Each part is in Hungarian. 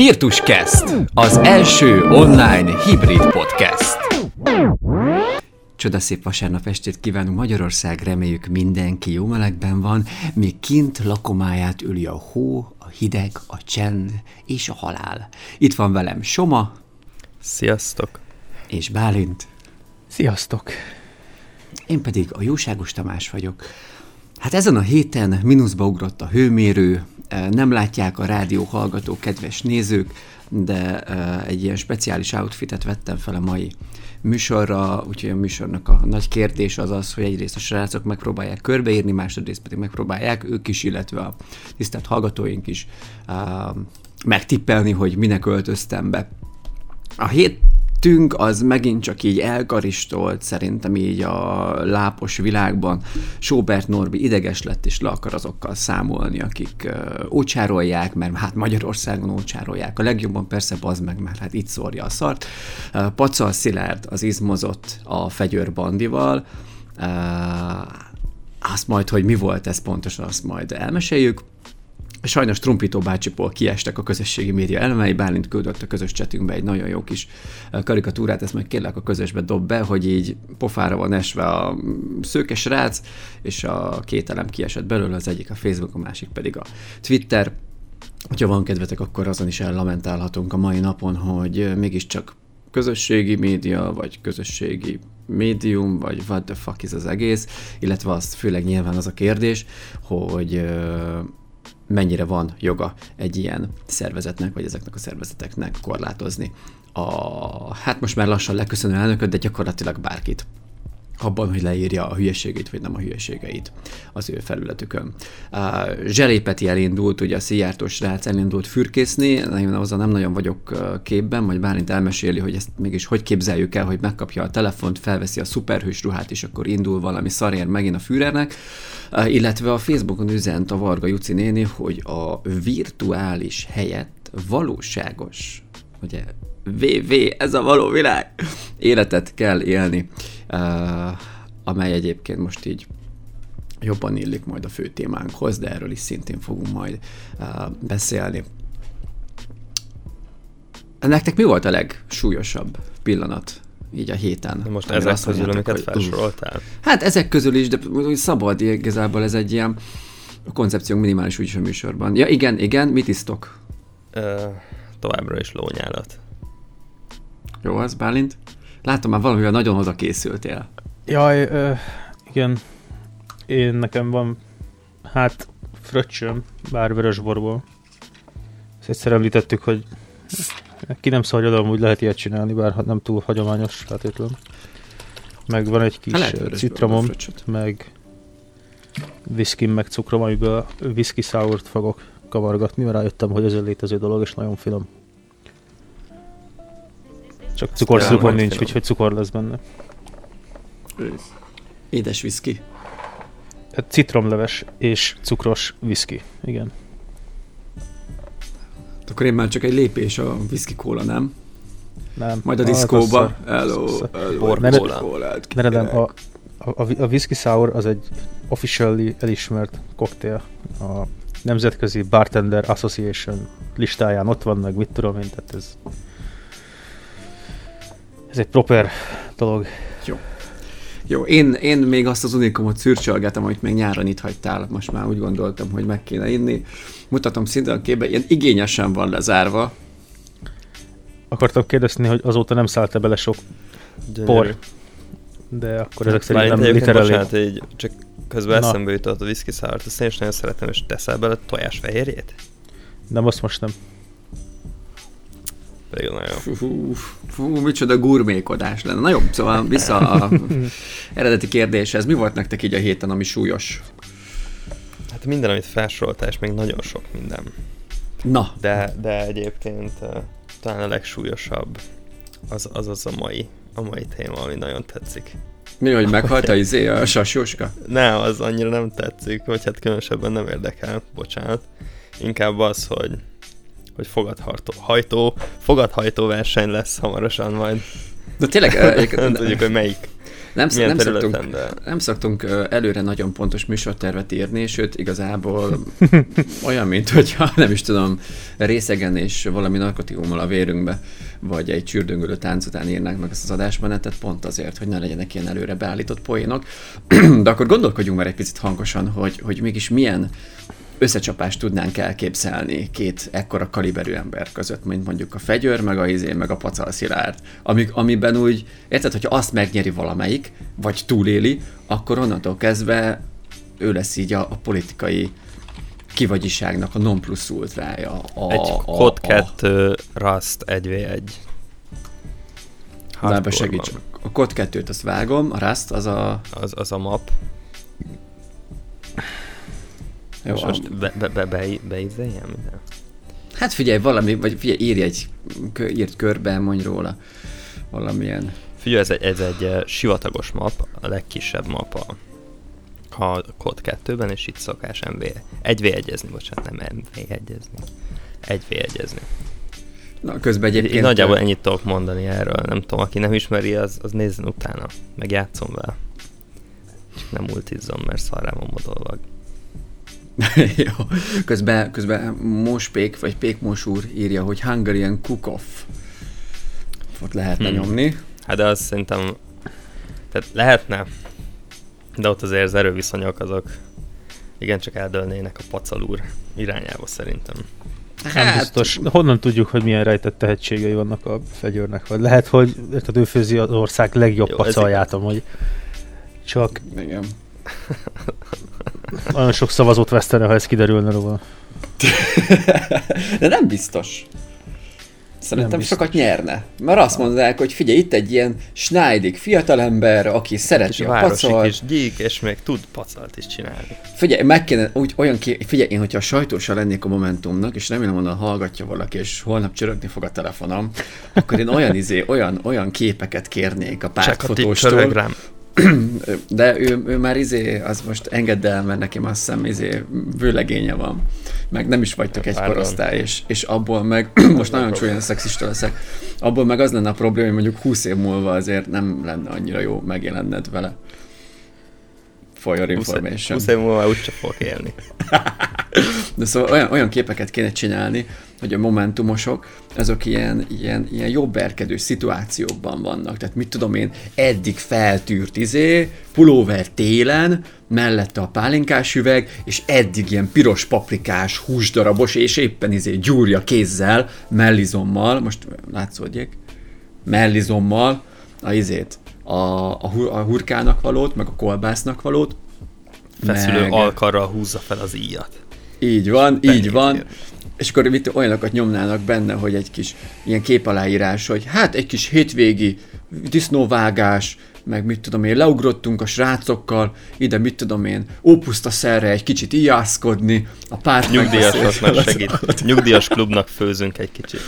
Virtuscast, az első online hibrid podcast. Csodaszép vasárnap estét kívánunk Magyarország, reméljük mindenki jó melegben van, még kint lakomáját üli a hó, a hideg, a csend és a halál. Itt van velem Soma. Sziasztok. És Bálint. Sziasztok. Én pedig a Jóságos Tamás vagyok. Hát ezen a héten mínuszba ugrott a hőmérő, nem látják a rádió hallgató kedves nézők, de egy ilyen speciális outfitet vettem fel a mai műsorra, úgyhogy a műsornak a nagy kérdés az az, hogy egyrészt a srácok megpróbálják körbeírni, másrészt pedig megpróbálják ők is, illetve a tisztelt hallgatóink is uh, megtippelni, hogy minek öltöztem be. A hét tünk az megint csak így elkaristolt szerintem így a lápos világban. Sobert Norbi ideges lett, és le akar azokkal számolni, akik uh, ócsárolják, mert hát Magyarországon ócsárolják. A legjobban persze az meg, mert hát itt szórja a szart. Uh, Pacal Szilárd az izmozott a Fegyőr Bandival, uh, azt majd, hogy mi volt ez pontosan, azt majd elmeséljük. Sajnos Trumpító bácsiból kiestek a közösségi média elemei, Bálint küldött a közös csetünkbe egy nagyon jó kis karikatúrát, ezt meg kérlek a közösbe dob be, hogy így pofára van esve a szőkes rác, és a két elem kiesett belőle, az egyik a Facebook, a másik pedig a Twitter. Ha van kedvetek, akkor azon is ellamentálhatunk a mai napon, hogy mégiscsak közösségi média, vagy közösségi médium, vagy what the fuck is az egész, illetve azt főleg nyilván az a kérdés, hogy mennyire van joga egy ilyen szervezetnek, vagy ezeknek a szervezeteknek korlátozni. A, hát most már lassan leköszönő elnököt, de gyakorlatilag bárkit abban, hogy leírja a hülyeségeit, vagy nem a hülyeségeit az ő felületükön. Uh, Zselépeti elindult, ugye a Szijjártós srác elindult fürkészni, én azzal nem nagyon vagyok képben, majd Bálint elmeséli, hogy ezt mégis hogy képzeljük el, hogy megkapja a telefont, felveszi a szuperhős ruhát, és akkor indul valami szarér megint a Führernek, illetve a Facebookon üzent a Varga Juci néni, hogy a virtuális helyett valóságos, ugye VV, ez a való világ, életet kell élni, uh, amely egyébként most így jobban illik majd a fő témánkhoz, de erről is szintén fogunk majd uh, beszélni. Nektek mi volt a legsúlyosabb pillanat így a héten? Most ezek közül, amiket felsoroltál? Hát ezek közül is, de szabad igazából ez egy ilyen a koncepciónk minimális úgyis a műsorban. Ja igen, igen, mit isztok? Ö, továbbra is lónyálat. Jó, az Bálint? Látom már valamivel nagyon oda készültél. Jaj, ö, igen. Én nekem van, hát fröccsöm, bár vörösborból. Ezt egyszer említettük, hogy ki nem szarja, úgy lehet ilyet csinálni, bár nem túl hagyományos feltétlenül. Meg van egy kis citromom, meg whisky, meg cukrom, amiből whisky sour fogok kavargatni, mert rájöttem, hogy ez egy létező dolog, és nagyon finom. Csak cukorszirupon nincs, finom. úgyhogy cukor lesz benne. Édes whisky. Hát citromleves és cukros whisky, igen. Akkor én már csak egy lépés a whisky kóla, nem? Nem. Majd a diszkóba. Hello, hello, Neredem, a, a, a whisky sour az egy officially elismert koktél. A Nemzetközi Bartender Association listáján ott van, meg mit tudom én, tehát ez ez egy proper dolog. Jó. Jó, én, én még azt az unikumot szürcsölgetem, amit még nyáron itt hagytál. Most már úgy gondoltam, hogy meg kéne inni. Mutatom szinte a képbe, ilyen igényesen van lezárva. Akartam kérdezni, hogy azóta nem szállt bele sok Gyönyörű. por. De akkor ezek szerint nem literally. Bocsánat, így csak közben Na. eszembe jutott a whisky sour azt én is nagyon szeretem, és teszel bele tojás fehérjét? Nem, azt most nem. Pedig nagyon fú, fú, fú, micsoda gurmékodás lenne. Na jó, szóval vissza a eredeti kérdéshez. Mi volt nektek így a héten, ami súlyos? Hát minden, amit felsoroltál, és még nagyon sok minden. Na. De, de egyébként uh, talán a legsúlyosabb az, az az a mai, a mai téma, ami nagyon tetszik. Mi, hogy meghalt a izé, a sasjóska? Nem, az annyira nem tetszik, vagy hát különösebben nem érdekel, bocsánat. Inkább az, hogy hogy fogadhajtó, hajtó, fogadhajtó verseny lesz hamarosan majd. De tényleg... nem tudjuk, hogy melyik. Nem, sz- nem, szoktunk, de nem szoktunk ö, előre nagyon pontos műsortervet írni, sőt igazából olyan, mint hogyha nem is tudom, részegen és valami narkotikummal a vérünkbe, vagy egy csürdöngölő tánc után írnánk meg ezt az adásmenetet, pont azért, hogy ne legyenek ilyen előre beállított poénok. De akkor gondolkodjunk már egy picit hangosan, hogy, hogy mégis milyen összecsapást tudnánk elképzelni két ekkora kaliberű ember között, mint mondjuk a fegyőr, meg a izé, meg a pacal szilárd, amik, amiben úgy, érted, hogyha azt megnyeri valamelyik, vagy túléli, akkor onnantól kezdve ő lesz így a, a politikai kivagyiságnak a non plus ultrája. A, egy a, Code a, 2 Rust 1v1. Ebbe Hardcore-ban. segíts. A Code 2-t azt vágom, a Rust az a... Az, az a map. Jó, Most, a, most be, be, be, be, beizzeljem minden? hát figyelj, valami, vagy figyelj, írj egy, írt körbe, mondj róla valamilyen Figyelj, ez egy, ez egy eh, sivatagos map, a legkisebb map a, a Code 2-ben, és itt szokás MV, 1v1-ezni, bocsánat, nem MV1-ezni. 1v1-ezni. Na, közben Én, egyébként... én nagyjából ennyit tudok mondani erről, nem tudom, aki nem ismeri, az, az nézzen utána, meg játszom vele. Csak nem multizzon, mert szarrá van modolva. Jó. Közben, közben Mospék, vagy Pékmos úr írja, hogy Hungarian Cook-Off. Ott lehetne Hmm. hmm. nyomni. Hát de az szerintem, tehát lehetne, de ott azért az erőviszonyok azok igencsak eldőlnének a pacal úr irányába szerintem. Nem biztos. Honnan tudjuk, hogy milyen rejtett tehetségei vannak a fegyőrnek? Vagy lehet, hogy érted, ő főzi az ország legjobb Jó, ez pacalját, amúgy csak Igen. nagyon sok szavazót vesztene, ha ez kiderülne róla. De nem biztos. Szerintem Nem biztos. sokat nyerne. Mert azt mondják, hogy figyelj, itt egy ilyen Schneidig fiatalember, aki És szereti a városi pacalt. kis gyík, és még tud pacalt is csinálni. Figyelj, meg kéne, úgy, olyan ké... figyelj, én, hogyha a sajtósa lennék a Momentumnak, és remélem onnan hallgatja valaki, és holnap csörögni fog a telefonom, akkor én olyan izé, olyan, olyan képeket kérnék a Csak a pártfotóstól. de ő, ő már izé, az most engedd el, mert nekem azt hiszem izé vőlegénye van. Meg nem is vagytok egy Pardon. korosztály, és, és abból meg, most nagyon csúlyan szexista leszek, abból meg az lenne a probléma, hogy mondjuk 20 év múlva azért nem lenne annyira jó megjelenned vele. For your 20, information. 20 év múlva úgyse fogok élni. De szóval olyan, olyan képeket kéne csinálni, hogy a momentumosok, azok ilyen, ilyen, ilyen jobberkedő szituációkban vannak. Tehát mit tudom én, eddig feltűrt izé, pulóver télen, mellette a pálinkás üveg, és eddig ilyen piros paprikás, húsdarabos, és éppen izé gyúrja kézzel, mellizommal, most látszódjék, mellizommal a izét, a, a, a hurkának valót, meg a kolbásznak valót, Feszülő meg- alkarral húzza fel az íjat. így van, így Pennyit van. És akkor mit olyanokat nyomnának benne, hogy egy kis ilyen képaláírás, hogy hát egy kis hétvégi disznóvágás, meg mit tudom én, leugrottunk a srácokkal, ide mit tudom én, ópuszta szerre egy kicsit ijászkodni, a párt Nyugdíjasoknak segít. Nyugdíjas klubnak főzünk egy kicsit.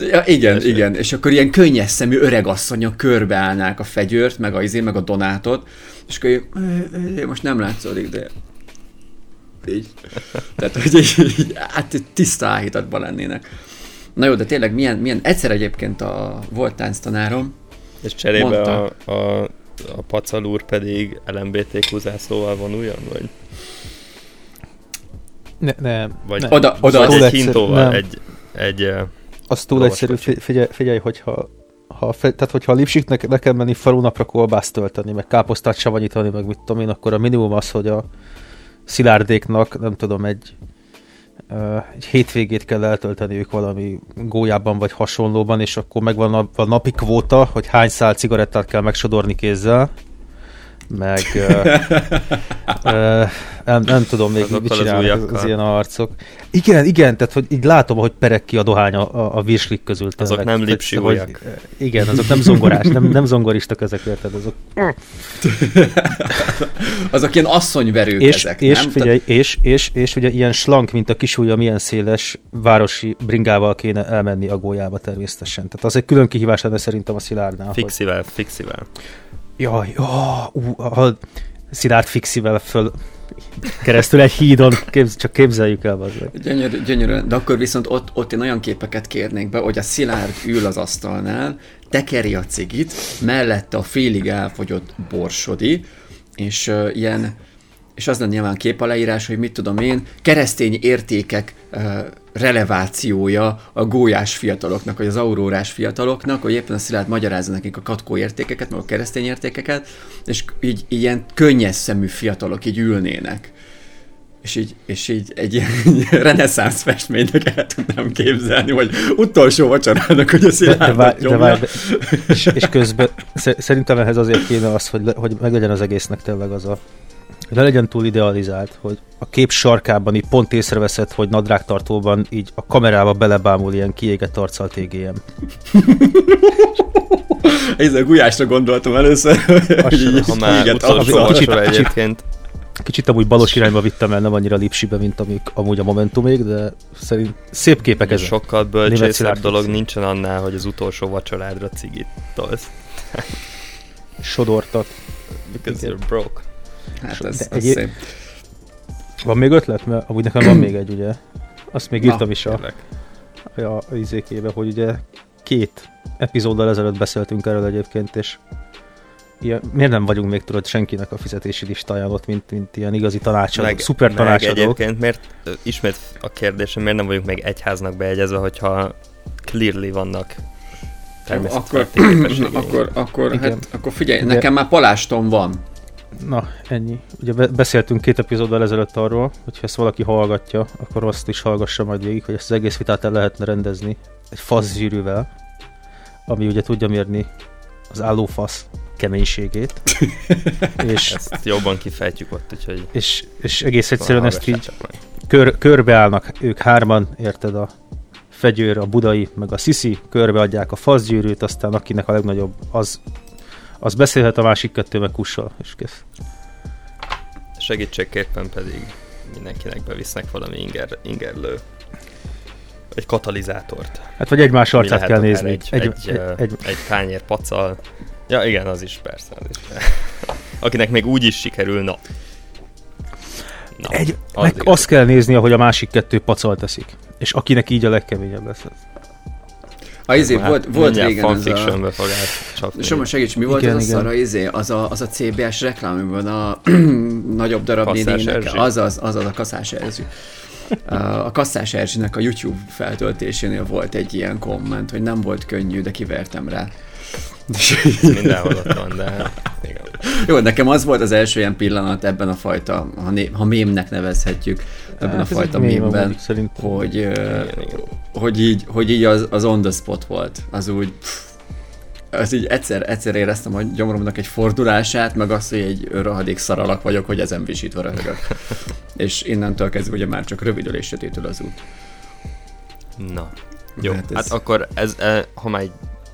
Ja, igen, Ilyesmi. igen, és akkor ilyen könnyes szemű öregasszonyok körbeállnák a fegyőrt, meg a izé, meg a donátot, és akkor így, "Ö, ö, most nem látszódik, de így. Tehát, hogy így, így hát tiszta áhítatban lennének. Na jó, de tényleg milyen, milyen egyszer egyébként a volt tánctanárom, És cserébe Mondta. a, a, a pacal úr pedig LMBTQ zászlóval vonuljon, vagy, Ne, ne, vagy, ne. Oda- oda- vagy egy hintóval, nem. egy, egy Az túl Lovas egyszerű, kocsi. fi- figyelj, figyelj hogyha ha, tehát hogyha a Lipsiknek le kell menni falunapra kolbászt tölteni, meg káposztát savanyítani, meg mit tudom én, akkor a minimum az, hogy a szilárdéknak, nem tudom, egy, egy hétvégét kell eltölteniük valami gólyában vagy hasonlóban, és akkor megvan a, a napi kvóta, hogy hány szál cigarettát kell megsodorni kézzel, meg ö, ö, nem, nem tudom még Azokkal mit az csinálnak az, az ilyen arcok. Igen, igen, tehát hogy így látom, hogy perek ki a dohány a, a, a virslik közül. Azok tényleg. nem Tehát, lipsi hogy- ujjak. Igen, azok nem zongorás, nem, nem zongoristak ezek, érted? Azok. azok ilyen asszonyverők És, ezek, és, nem? figyelj, és, és, és ugye ilyen slank, mint a kisúlya, milyen széles városi bringával kéne elmenni a gólyába természetesen. Tehát az egy külön kihívás lenne szerintem a Szilárdnál. hogy- fixivel, fixivel. Jaj, ó, ú, ha Szilárd fixivel föl keresztül egy hídon, képz, csak képzeljük el. Bazdmeg. Gyönyörű, gyönyörű, de akkor viszont ott, ott én olyan képeket kérnék be, hogy a Szilárd ül az asztalnál, tekeri a cigit, mellette a félig elfogyott borsodi, és uh, ilyen és az lenne nyilván kép a leírás, hogy mit tudom én, keresztény értékek uh, relevációja a gólyás fiataloknak, vagy az aurórás fiataloknak, hogy éppen a Szilárd magyarázza nekik a katkó értékeket, meg a keresztény értékeket, és így ilyen könnyes szemű fiatalok így ülnének. És így, és így egy ilyen reneszánsz festménynek el tudnám képzelni, vagy utolsó vacsorának, hogy a Szilárd de, de, de, de, és, és közben szerintem ehhez azért kéne az, hogy, le, hogy meglegyen az egésznek tényleg az a ne legyen túl idealizált, hogy a kép sarkában így pont észreveszed, hogy nadrágtartóban így a kamerába belebámul ilyen kiégett arccal TGM. Ezzel gulyásra gondoltam először, hogy így kicsit, egyébként. Kicsit amúgy balos irányba vittem el, nem annyira lipsibe, mint amik amúgy a Momentumig, de szerint szép képek ezek. Sokkal bölcsészebb dolog nincsen annál, hogy az utolsó vacsorádra cigit tolsz. Sodortat. Because you're broke. Hát ez, ez egy... szép. Van még ötlet? Mert amúgy nekem van még egy, ugye. Azt még írtam is a, a, a izékébe, hogy ugye két epizóddal ezelőtt beszéltünk erről egyébként, és ilyen, miért nem vagyunk még tudod senkinek a fizetési listáján ott, mint, mint ilyen igazi tanácsadók, meg, szuper tanácsadók. Meg egyébként miért, ismét a kérdésem, miért nem vagyunk még egyháznak beegyezve, hogyha clearly vannak akkor, akkor, akkor, hát, akkor figyelj, Ugye, nekem már palástom van. Na, ennyi. Ugye beszéltünk két epizóddal ezelőtt arról, hogyha ezt valaki hallgatja, akkor azt is hallgassa majd végig, hogy ezt az egész vitát el lehetne rendezni egy faszgyűrűvel, ami ugye tudja mérni az állófasz keménységét. és ezt jobban kifejtjük ott, úgyhogy... És, és egész egyszerűen ezt így kör, körbeállnak ők hárman, érted, a fegyőr, a budai, meg a sziszi, körbeadják a faszgyűrűt, aztán akinek a legnagyobb, az az beszélhet a másik kettő meg kussal, és kész. Segítségképpen pedig mindenkinek bevisznek valami inger, ingerlő egy katalizátort. Hát vagy egymás arcát kell nézni. Egy, egy, egy, egy, egy, egy tányér pacal. Ja igen, az is persze. Az is. Akinek még úgy is sikerül, na. na egy, az meg azt kell nézni, ahogy a másik kettő pacal teszik. És akinek így a legkeményebb lesz. A izé, hát, volt, volt régen ez a... Soma, segíts, mi volt igen, az a szar, a izé, az a, az a CBS reklámban a nagyobb darab nénének, az, az, az, az a kaszás Erzsű. A Kasszás Erzsinek a YouTube feltöltésénél volt egy ilyen komment, hogy nem volt könnyű, de kivertem rá. Mindenhol ott van, de igen. Jó, nekem az volt az első ilyen pillanat ebben a fajta, ha, né, ha mémnek nevezhetjük, ebben hát a fajta mémben, hogy, igen, igen. hogy így, hogy így az, az on the spot volt. Az úgy, pff, az így egyszer, egyszer éreztem a gyomromnak egy fordulását, meg azt, hogy egy rohadék szaralak vagyok, hogy ezen visítva röhögök. És innentől kezdve ugye már csak rövidül és sötétül az út. Na, jó, hát, ez... hát akkor ez, e, ha már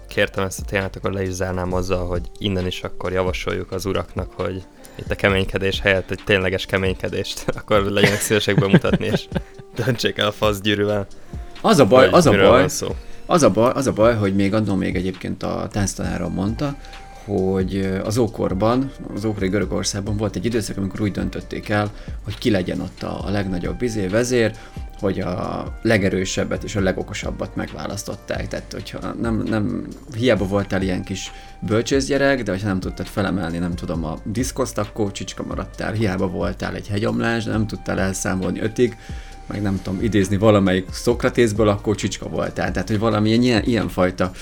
kértem ezt a témát, akkor le is zárnám azzal, hogy innen is akkor javasoljuk az uraknak, hogy itt a keménykedés helyett egy tényleges keménykedést, akkor legyenek szívesek bemutatni, és döntsék el a faszgyűrűvel. Az a baj, az a baj, az a baj, az a baj, hogy még annól még egyébként a tánctanárom mondta, hogy az ókorban, az ókori Görögországban volt egy időszak, amikor úgy döntötték el, hogy ki legyen ott a, legnagyobb bizé vezér, hogy a legerősebbet és a legokosabbat megválasztották. Tehát, hogyha nem, nem hiába voltál ilyen kis bölcsészgyerek, de hogyha nem tudtad felemelni, nem tudom, a diszkoszt, akkor csicska maradtál. Hiába voltál egy hegyomlás, nem tudtál elszámolni ötig, meg nem tudom, idézni valamelyik Szokratészből, akkor csicska voltál. Tehát, hogy valamilyen ilyen, ilyen fajta,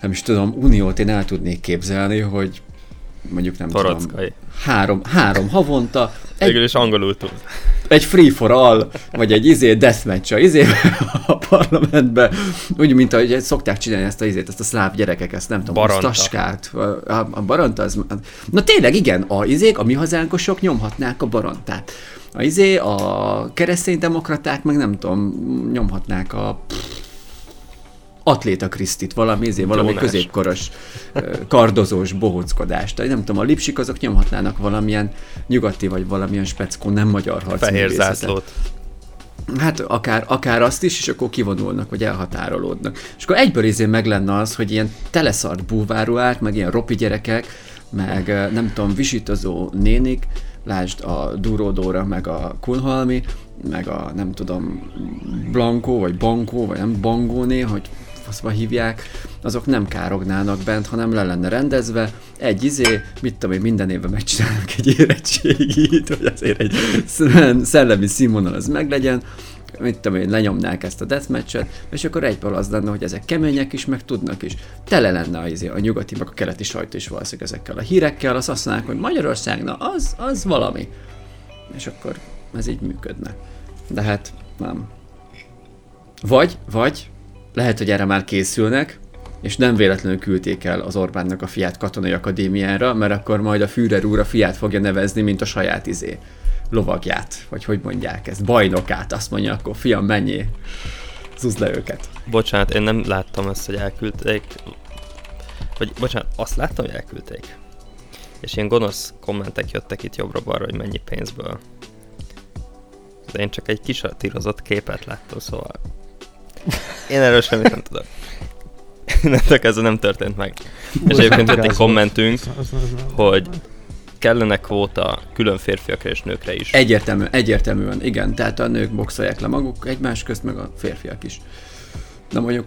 nem is tudom, uniót én el tudnék képzelni, hogy mondjuk nem Torockai. tudom, három, három havonta. Egy, Végül is angolul tud. Egy free for all, vagy egy izé deathmatch a izé a parlamentbe, úgy, mint ahogy szokták csinálni ezt a izét, ezt a szláv gyerekek, ezt nem tudom, baranta. a taskát, a, a baranta az, na tényleg igen, a izék, a mi hazánkosok nyomhatnák a barantát. A izé, a kereszténydemokraták meg nem tudom, nyomhatnák a Atléta Krisztit, valami, izé, valami Jónás. középkoros kardozós bohóckodást. Nem tudom, a lipsik azok nyomhatnának valamilyen nyugati vagy valamilyen speckó, nem magyar harc. Fehér zászlót. Hát akár, akár azt is, és akkor kivonulnak, vagy elhatárolódnak. És akkor egyből izé meg lenne az, hogy ilyen teleszart búváruák, meg ilyen ropi gyerekek, meg nem tudom, visítozó nénik, lásd a Duródóra, meg a Kunhalmi, meg a nem tudom, Blanco, vagy Bankó, vagy nem Bangóné, hogy faszba hívják, azok nem kárognának bent, hanem le lenne rendezve. Egy izé, mit tudom én, minden évben megcsinálnak egy érettségit, hogy azért egy szellemi színvonal az meglegyen, mit tudom én, lenyomnák ezt a deathmatchet, és akkor egyből az lenne, hogy ezek kemények is, meg tudnak is. Tele lenne a, izé, a nyugati, meg a keleti sajtó is valószínűleg ezekkel a hírekkel, az azt mondják, hogy Magyarország, na az, az valami. És akkor ez így működne. De hát nem. Vagy, vagy, lehet, hogy erre már készülnek, és nem véletlenül küldték el az Orbánnak a fiát katonai akadémiára, mert akkor majd a Führer úr a fiát fogja nevezni, mint a saját izé lovagját, vagy hogy mondják ezt, bajnokát, azt mondja, akkor fiam, mennyi, zúzd le őket. Bocsánat, én nem láttam ezt, hogy elküldték, vagy bocsánat, azt láttam, hogy elküldték. És ilyen gonosz kommentek jöttek itt jobbra-balra, hogy mennyi pénzből. De én csak egy kis tírozott képet láttam, szóval én erről semmit nem tudok. Innentől kezdve nem történt meg. És egyébként jött egy kommentünk, hogy kellene kvóta külön férfiakra és nőkre is. Egyértelmű, egyértelműen, igen. Tehát a nők boxolják le maguk egymás közt, meg a férfiak is. De mondjuk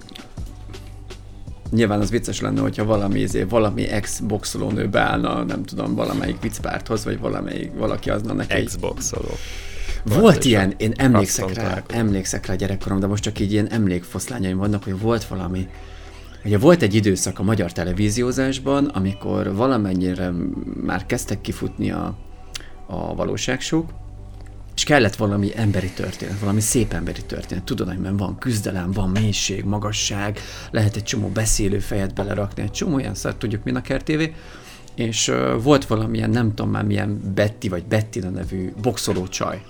nyilván az vicces lenne, hogyha valami, izé, valami ex-boxolónő beállna, nem tudom, valamelyik viccpárthoz, vagy valamelyik, valaki azna neki. Ex-boxoló. Volt ilyen, én emlékszek rá, emlékszek rá gyerekkorom, de most csak így ilyen emlékfoszlányaim vannak, hogy volt valami, Ugye volt egy időszak a magyar televíziózásban, amikor valamennyire már kezdtek kifutni a, a valóságsók, és kellett valami emberi történet, valami szép emberi történet. Tudod, hogy van küzdelem, van mélység, magasság, lehet egy csomó beszélő fejet belerakni, egy csomó olyan szart, tudjuk, mint a kertévé. És uh, volt valamilyen, nem tudom már milyen Betty vagy Bettina nevű boxoló csaj.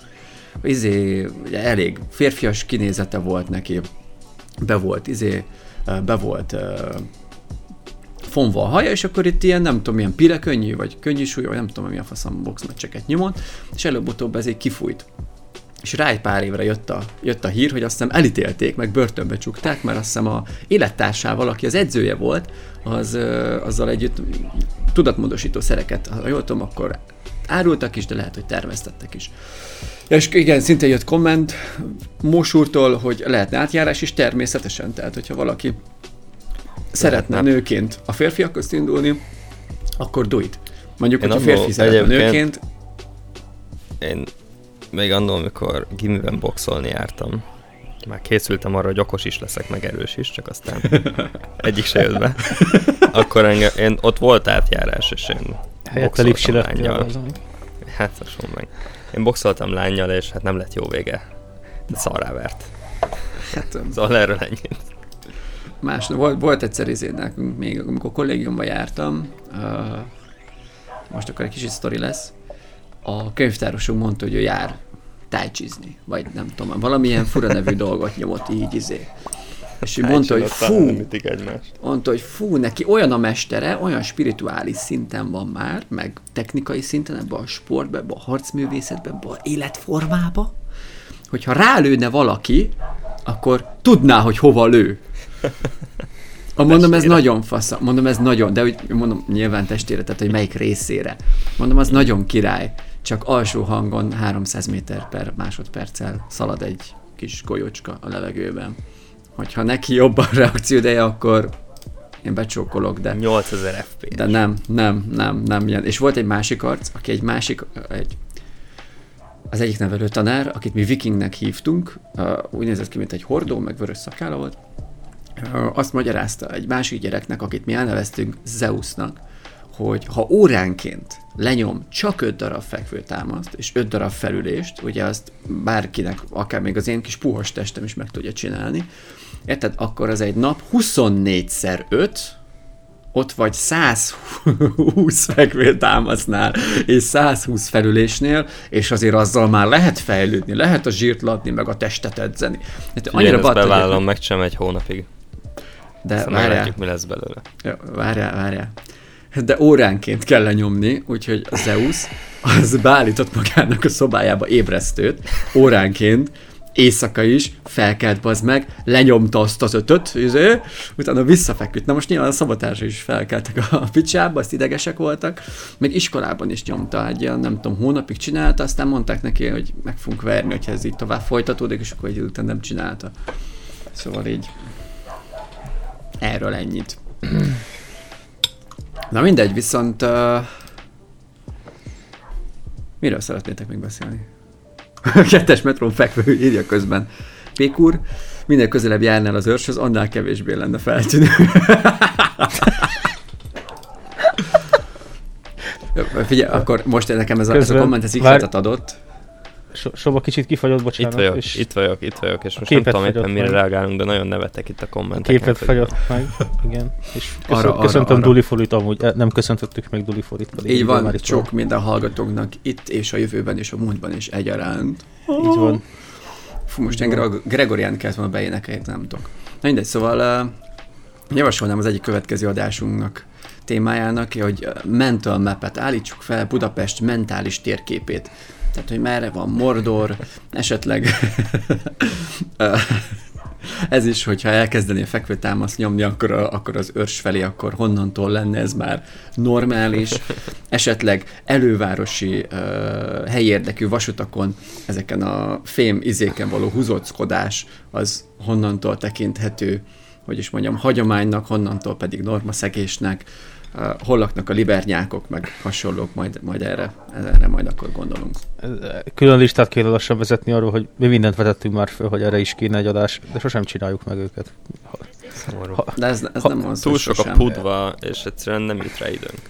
Izé, elég férfias kinézete volt neki, be volt izé, be volt fonva a haja, és akkor itt ilyen, nem tudom, milyen pire könnyű, vagy könnyű súly, vagy nem tudom, milyen faszom boxmeccseket nyomott, és előbb-utóbb ez egy kifújt. És rá egy pár évre jött a, jött a hír, hogy azt hiszem elítélték, meg börtönbe csukták, mert azt hiszem a élettársával, aki az edzője volt, az azzal együtt tudatmódosító szereket, ha jól tudom, akkor árultak is, de lehet, hogy terveztettek is. És igen, szinte jött komment Mosúrtól, hogy lehetne átjárás is természetesen, tehát hogyha valaki szeretne Lehetne. nőként a férfiak közt indulni, akkor do it. Mondjuk, hogy a férfi szeretne nőként. Én még annól, amikor gimiben boxolni jártam, már készültem arra, hogy okos is leszek, meg erős is, csak aztán egyik se jött be. Akkor engem, én, ott volt átjárás, és én Helyette lipsi Hát, meg. Én boxoltam lányjal, és hát nem lett jó vége. De szarrá vert. Hát, szóval erről ennyit. Más, volt, volt egyszer izé, nekünk még, amikor kollégiumban jártam, uh, most akkor egy kicsit sztori lesz, a könyvtárosunk mondta, hogy ő jár tájcsizni, vagy nem tudom, valamilyen fura nevű dolgot nyomott így izé. És ő mondta, hogy fú, mondta, hogy fú, neki olyan a mestere, olyan spirituális szinten van már, meg technikai szinten ebbe a sportba, ebbe a harcművészetbe, ebbe a életformába, hogyha rálőne valaki, akkor tudná, hogy hova lő. A mondom, ez nagyon fasz, mondom, ez nagyon, de úgy mondom, nyilván testére, tehát hogy melyik részére. Mondom, az nagyon király, csak alsó hangon 300 méter per másodperccel szalad egy kis golyócska a levegőben hogyha neki jobb a reakcióideje, akkor én becsókolok, de... 8000 FPS. De nem, nem, nem, nem ilyen. És volt egy másik arc, aki egy másik, egy, az egyik nevelő tanár, akit mi vikingnek hívtunk, úgy nézett ki, mint egy hordó, meg vörös szakála volt, azt magyarázta egy másik gyereknek, akit mi elneveztünk Zeusnak, hogy ha óránként lenyom csak 5 darab fekvőtámaszt és 5 darab felülést, ugye azt bárkinek, akár még az én kis puhos testem is meg tudja csinálni, érted? Akkor az egy nap 24-szer 5, ott vagy 120 fekvőtámasznál és 120 felülésnél, és azért azzal már lehet fejlődni, lehet a zsírt ladni, meg a testet edzeni. Hát annyira Én ezt bevállalom, meg sem egy hónapig. De várjál. mi lesz belőle. Ja, várjál, várjál de óránként kell lenyomni, úgyhogy Zeus az beállított magának a szobájába ébresztőt óránként, éjszaka is, felkelt bazd meg, lenyomta azt az ötöt, izé, utána visszafeküdt. Na most nyilván a szabotásra is felkeltek a picsába, azt idegesek voltak, meg iskolában is nyomta, egy ilyen, nem tudom, hónapig csinálta, aztán mondták neki, hogy meg fogunk verni, hogyha ez így tovább folytatódik, és akkor egy után nem csinálta. Szóval így erről ennyit. Na mindegy, viszont uh, miről szeretnétek még beszélni? Kettes metrón fekvő írja közben. Pékur, minél közelebb járnál az őrshöz, annál kevésbé lenne feltűnő. Figyelj, akkor most nekem ez a, ez a komment, ez ihletet adott. So, Soba kicsit kifagyott, bocsánat. Itt vagyok, és itt vagyok, itt vagyok, és most nem tudom éppen mire meg. reagálunk, de nagyon nevetek itt a kommenteken. Képet fagyott meg, igen. És köszön, arra, köszöntöm arra, Duli Folit amúgy, eh, nem köszöntöttük meg Duli Folit. Pedig Így van, sok van. minden hallgatóknak itt és a jövőben és a múltban is egyaránt. Így van. Fú, most én Gregorián kellett volna beénekelni, nem tudok. Na mindegy, szóval uh, javasolnám az egyik következő adásunknak témájának, hogy mental mapet állítsuk fel Budapest mentális térképét tehát hogy merre van Mordor, esetleg ez is, hogyha elkezdeni a fekvőtámaszt nyomni, akkor, a, akkor az őrs felé, akkor honnantól lenne ez már normális. Esetleg elővárosi uh, helyi érdekű vasutakon ezeken a fém izéken való húzóckodás az honnantól tekinthető, hogy is mondjam, hagyománynak, honnantól pedig normaszegésnek hol laknak a libernyákok, meg hasonlók, majd, majd erre, erre majd akkor gondolunk. Külön listát kéne lassan vezetni arról, hogy mi mindent vetettünk már föl, hogy erre is kéne egy adás, de sosem csináljuk meg őket. Ha, de ez, ez ha, nem az, Túl sok a pudva, és egyszerűen nem jut rá időnk.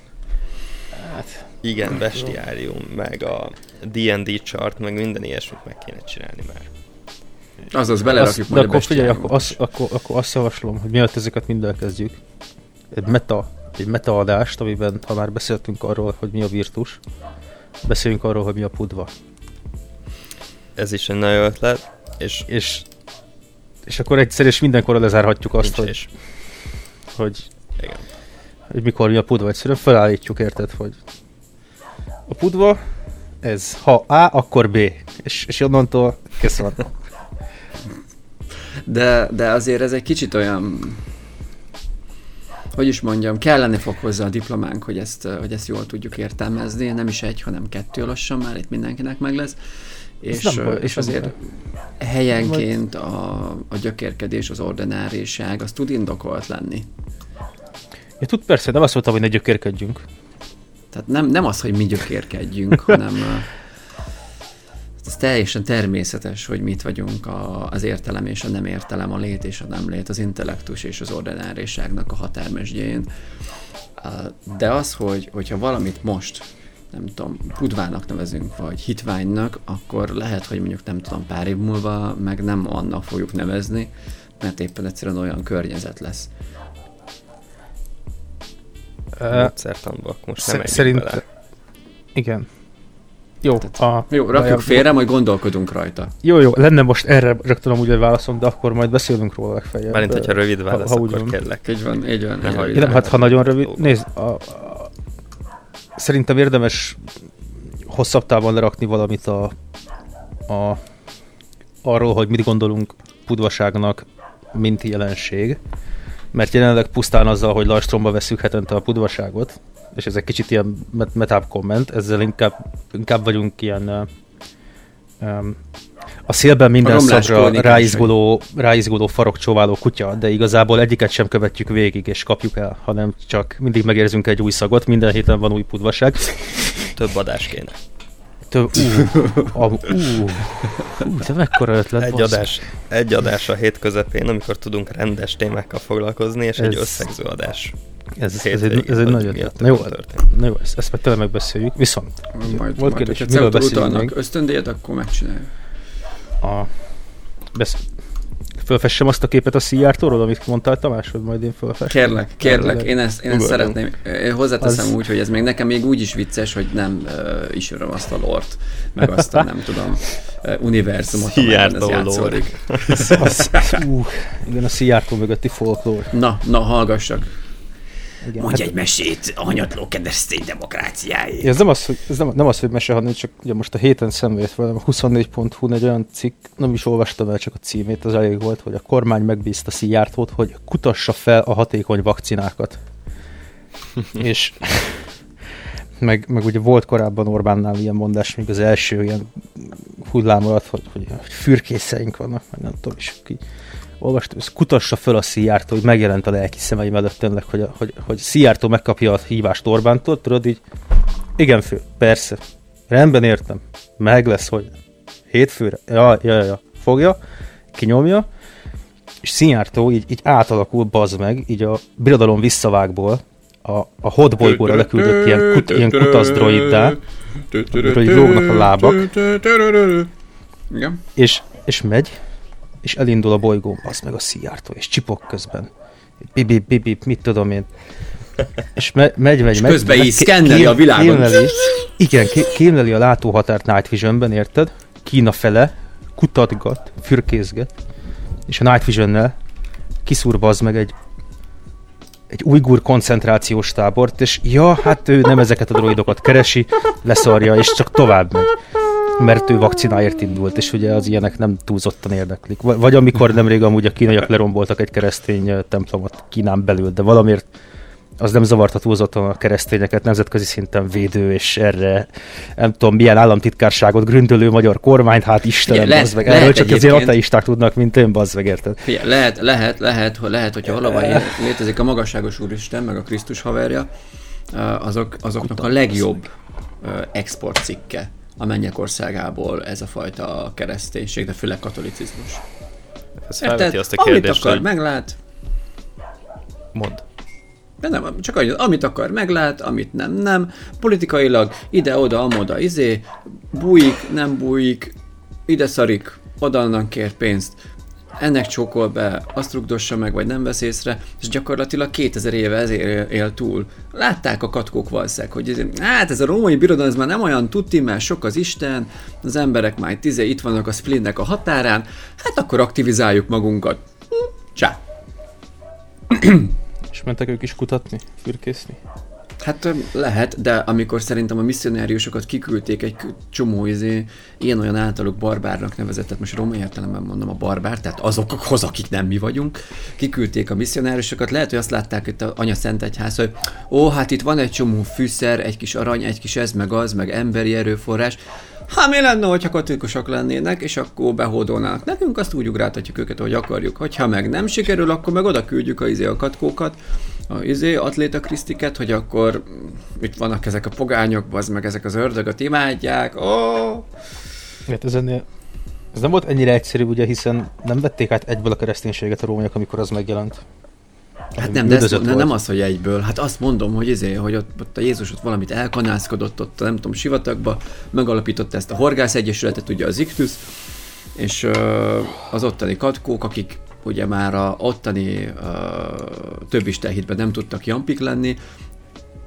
Hát, Igen, bestiárium, meg a D&D chart, meg minden ilyesmit meg kéne csinálni már. Azaz, belerakjuk majd de akkor figyelj, akkor, azt, akkor, akkor azt javaslom, hogy miatt ezeket mind elkezdjük. Egy meta egy metaadást, amiben ha már beszéltünk arról, hogy mi a virtus, beszéljünk arról, hogy mi a pudva. Ez is egy nagyon ötlet, és... És, és akkor egyszer és mindenkorra lezárhatjuk azt, hogy, is. hogy, Igen. hogy mikor mi a pudva. Egyszerűen felállítjuk, érted, hogy a pudva, ez ha A, akkor B. És, és onnantól köszönöm. De, de azért ez egy kicsit olyan hogy is mondjam, kellene fog hozzá a diplománk, hogy ezt, hogy ezt jól tudjuk értelmezni, nem is egy, hanem kettő lassan már itt mindenkinek meg lesz. És, nem, és azért nem helyenként a, a gyökérkedés, az ordináriság, az tud indokolt lenni. Ja, tud persze, nem azt mondtam, hogy ne gyökérkedjünk. Tehát nem, nem az, hogy mi gyökérkedjünk, hanem ez teljesen természetes, hogy mit vagyunk a, az értelem és a nem értelem, a lét és a nem lét, az intellektus és az ordináriságnak a határmesdjén. De az, hogy, hogyha valamit most nem tudom, pudvának nevezünk, vagy hitványnak, akkor lehet, hogy mondjuk nem tudom, pár év múlva meg nem annak fogjuk nevezni, mert éppen egyszerűen olyan környezet lesz. Módszertanban, most nem Szerint... Bele. Igen, jó, a, jó, rakjuk a, félre, majd gondolkodunk rajta. Jó, jó, lenne most erre rögtön amúgy egy válaszom, de akkor majd beszélünk róla legfeljebb. Mármint, hogyha rövid válasz, ha, ha akkor kérlek. Így van, így van. Nem, így nem, hát ha nagyon rövid, nézd, a, a, szerintem érdemes hosszabb távon lerakni valamit a, a, arról, hogy mit gondolunk pudvaságnak, mint jelenség. Mert jelenleg pusztán azzal, hogy lajstromba veszük hetente a pudvaságot, és ez egy kicsit ilyen met- metább komment, ezzel inkább, inkább vagyunk ilyen um, a szélben minden szabra ráizguló, ráizguló farokcsóváló kutya, de igazából egyiket sem követjük végig és kapjuk el, hanem csak mindig megérzünk egy új szagot, minden héten van új pudvaság. Több adásként. Több, ú, uh, ú, ú, de mekkora ötlet. Egy adás, egy adás a hét közepén, amikor tudunk rendes témákkal foglalkozni, és ez, egy összegző adás. Ez, ez, egy, ez egy nagy ötlet. Na jó, na jó ezt, ezt meg tényleg megbeszéljük. Viszont, majd, volt majd, kérdés, miről beszélünk még? ösztöndíjat, akkor megcsináljuk. A, besz, fölfessem azt a képet a Szijjártóról, amit mondtál Tamás, hogy majd én fölfessem? Kérlek, kérlek, én ezt, én ezt szeretném. Én hozzáteszem az... úgy, hogy ez még nekem még úgy is vicces, hogy nem uh, ismerem azt a lort, meg azt a nem tudom, uh, univerzumot, amiben ez játszódik. uh, igen, a Szijjártó mögötti folklór. Na, na, hallgassak. Igen, Mondj hát, egy mesét a hanyatló keresztény demokráciáé. Ez nem az, hogy, ez nem, nem az, hogy mese, hanem csak ugye most a héten szemlét velem, a 24hu egy olyan cikk, nem is olvastam el csak a címét, az elég volt, hogy a kormány megbízta Szijjártót, hogy kutassa fel a hatékony vakcinákat. és meg, meg ugye volt korábban Orbánnál ilyen mondás, még az első ilyen hullám alatt, hogy, hogy, fürkészeink vannak, meg nem tudom is ki olvastam, ez kutassa föl a Szijjártó, hogy megjelent a lelki szemeim előtt tényleg, hogy, hogy, hogy Szijjártó megkapja a hívást Orbántól, tudod így, igen fő, persze, rendben értem, meg lesz, hogy hétfőre, ja, ja, ja, ja. fogja, kinyomja, és Szijjártó így, így átalakul, bazd meg, így a birodalom visszavágból, a, a hot bolygóra leküldött ilyen, kut, ilyen kutasz droiddá, hogy lógnak a lábak, Igen. És, és megy, és elindul a bolygón, az meg a Szijjártó, és csipok közben. Bibi, bibi, mit tudom én. És me, megy, megy, és megy. közben így szkenneli a világot. Kémleli, igen, kémleli a látóhatárt Night Visionben, érted? Kína fele, kutatgat, fürkészget, és a Night Visionnel kiszúr az meg egy egy ujgur koncentrációs tábort, és ja, hát ő nem ezeket a droidokat keresi, leszarja, és csak tovább megy mert ő vakcináért indult, és ugye az ilyenek nem túlzottan érdeklik. Vagy amikor nemrég amúgy a kínaiak leromboltak egy keresztény templomot Kínán belül, de valamiért az nem zavarta túlzottan a keresztényeket, nemzetközi szinten védő, és erre nem tudom, milyen államtitkárságot gründölő magyar kormányt, hát Istenem, Igen, lehet, meg. Erről csak az ilyen ateisták tudnak, mint én, bazd meg, érted? Figyelj, lehet, lehet, lehet, hogy lehet, hogyha valahol létezik a magasságos úristen, meg a Krisztus haverja, azok, azoknak a legjobb export cikke a mennyek országából ez a fajta kereszténység, de főleg katolicizmus. Ez felveti azt a kérdést, amit akar, hogy... meglát. Mond. De nem, csak annyi, amit akar, meglát, amit nem, nem. Politikailag ide-oda, amoda, izé, bújik, nem bújik, ide szarik, oda kér pénzt ennek csókol be, azt rugdossa meg, vagy nem vesz észre, és gyakorlatilag 2000 éve ezért él, túl. Látták a katkók valószínűleg, hogy ez, hát ez a római birodalom ez már nem olyan tuti, mert sok az Isten, az emberek már tize itt vannak a splinnek a határán, hát akkor aktivizáljuk magunkat. Csá. És mentek ők is kutatni, fürkészni? Hát lehet, de amikor szerintem a misszionáriusokat kiküldték egy csomó izé, ilyen-olyan általuk barbárnak nevezett, most romai értelemben mondom a barbár, tehát azokhoz, akik nem mi vagyunk, kiküldték a misszionáriusokat, lehet, hogy azt látták itt a Anya Szent Egyház, hogy ó, hát itt van egy csomó fűszer, egy kis arany, egy kis ez, meg az, meg emberi erőforrás, Hát mi lenne, hogyha katolikusok lennének, és akkor behódolnának nekünk, azt úgy ugráltatjuk őket, ahogy akarjuk. Hogyha meg nem sikerül, akkor meg oda küldjük a izé a katkókat, a izé atléta Krisztiket, hogy akkor itt vannak ezek a pogányok, az meg ezek az ördögöt imádják, ó! Oh! Hát ez ennél ez nem volt ennyire egyszerű, ugye, hiszen nem vették át egyből a kereszténységet a rómaiak, amikor az megjelent. Hát nem, de ezt, ne, nem az, hogy egyből. Hát azt mondom, hogy, izé, hogy ott, ott a Jézus ott valamit elkanászkodott, ott nem tudom, sivatagba, megalapította ezt a horgász egyesületet, ugye az Ictus, és uh, az ottani katkók, akik ugye már a ottani uh, több istenhitben nem tudtak jampik lenni,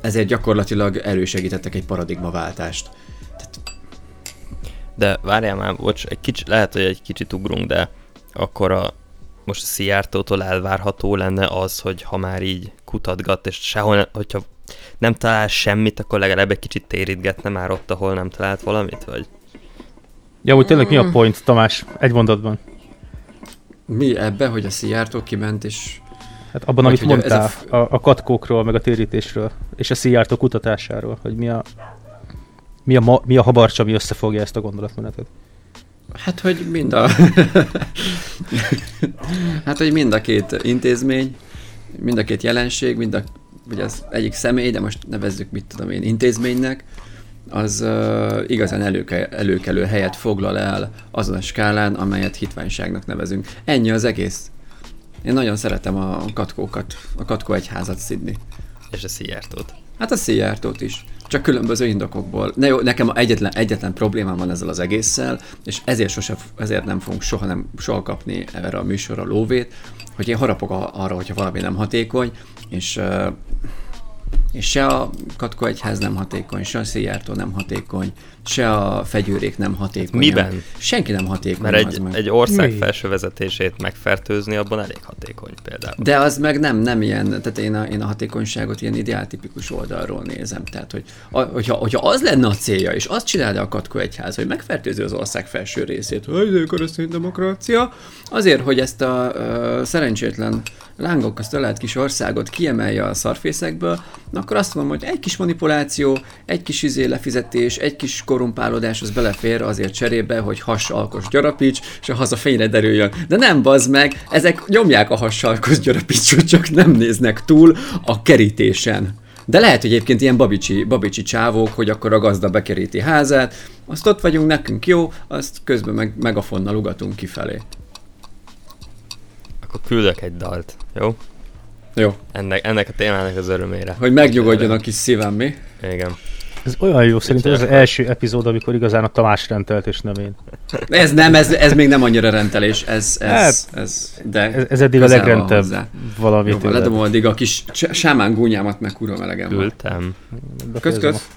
ezért gyakorlatilag elősegítettek egy paradigmaváltást. Tehát... De várjál már, bocs, egy kicsi, lehet, hogy egy kicsit ugrunk, de akkor a, most a Szijjártótól elvárható lenne az, hogy ha már így kutatgat, és sehol, hogyha nem talál semmit, akkor legalább egy kicsit térítgetne már ott, ahol nem talált valamit, vagy? Ja, úgy tényleg mi a point, Tamás? Egy mondatban. Mi ebbe, hogy a Szijjártó kiment, és... Hát abban, amit mondtál, a, f... a, a katkókról, meg a térítésről, és a Szijjártó kutatásáról, hogy mi a, mi a, ma, mi a habarcsa, ami összefogja ezt a gondolatmenetet. Hát, hogy mind a... hát, hogy mind a két intézmény, mind a két jelenség, mind a, ugye az egyik személy, de most nevezzük, mit tudom én, intézménynek, az uh, igazán előke, előkelő helyet foglal el azon a skálán, amelyet hitványságnak nevezünk. Ennyi az egész. Én nagyon szeretem a katkókat, a katkó egyházat szidni. És a szijjártót. Hát a szijjártót is. Csak különböző indokokból. Ne jó, nekem egyetlen, egyetlen problémám van ezzel az egésszel, és ezért, sose, ezért nem fogunk soha, nem, soha kapni erre a műsorra lóvét, hogy én harapok arra, hogyha valami nem hatékony, és uh, és se a Katko Egyház nem hatékony, se a Szijjártó nem hatékony, se a fegyőrék nem hatékony. Miben? Senki nem hatékony. Mert egy, egy ország Mi? felső vezetését megfertőzni, abban elég hatékony például. De az meg nem, nem ilyen, tehát én a, én a hatékonyságot ilyen ideáltipikus oldalról nézem. Tehát, hogy a, hogyha, hogyha az lenne a célja, és azt csinálja a Katko Egyház, hogy megfertőzi az ország felső részét, hogy a keresztény demokrácia, azért, hogy ezt a uh, szerencsétlen lángok azt lehet kis országot kiemelje a szarfészekből, akkor azt mondom, hogy egy kis manipuláció, egy kis izé lefizetés, egy kis korumpálódás az belefér azért cserébe, hogy hasalkos gyarapíts, és a haza fényre derüljön. De nem bazd meg, ezek nyomják a hasalkos gyarapítsot, csak nem néznek túl a kerítésen. De lehet, hogy egyébként ilyen babicsi, babicsi csávók, hogy akkor a gazda bekeríti házát, azt ott vagyunk, nekünk jó, azt közben meg megafonnal ugatunk kifelé. Akkor küldök egy dalt, jó? Jó. Ennek, ennek a témának az örömére. Hogy megnyugodjon a kis szívem, mi? Igen. Ez olyan jó, szerintem ez az első epizód, amikor igazán a Tamás rendelt, és nem én. Ez nem, ez, ez még nem annyira rendelés, ez, ez, hát, ez, de ez, ez eddig a legrendebb valami. Jó, ledom addig a kis sámán gúnyámat, meg kurva melegem Küldtem. Kösz, kösz.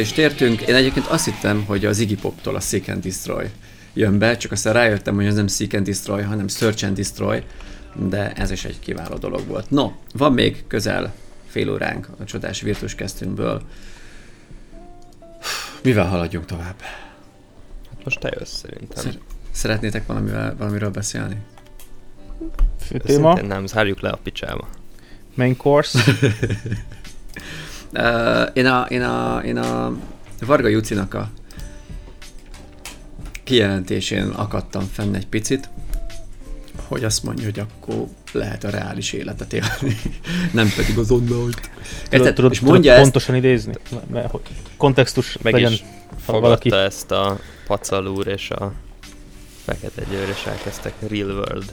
Vissza is tértünk. Én egyébként azt hittem, hogy az Iggy Poptól a Seek and Destroy jön be, csak aztán rájöttem, hogy ez nem Seek and Destroy, hanem Search and Destroy, de ez is egy kiváló dolog volt. No, van még közel fél óránk a csodás virtus kezdtünkből. Mivel haladjunk tovább? Hát most te jössz szerintem. Szer- szeretnétek valamivel, valamiről beszélni? Fő téma? nem, zárjuk le a picsába. Main course. Uh, én, a, én, a, én a Varga Jucinak a kijelentésén akadtam fenn egy picit, hogy azt mondja, hogy akkor lehet a reális életet élni, nem pedig az online-t. Tudod, tudod, és mondja tudod pontosan ezt... idézni? Mert kontextus Meg legyen is valaki. ezt a Pacal úr és a Fekete Győr, és elkezdtek Real World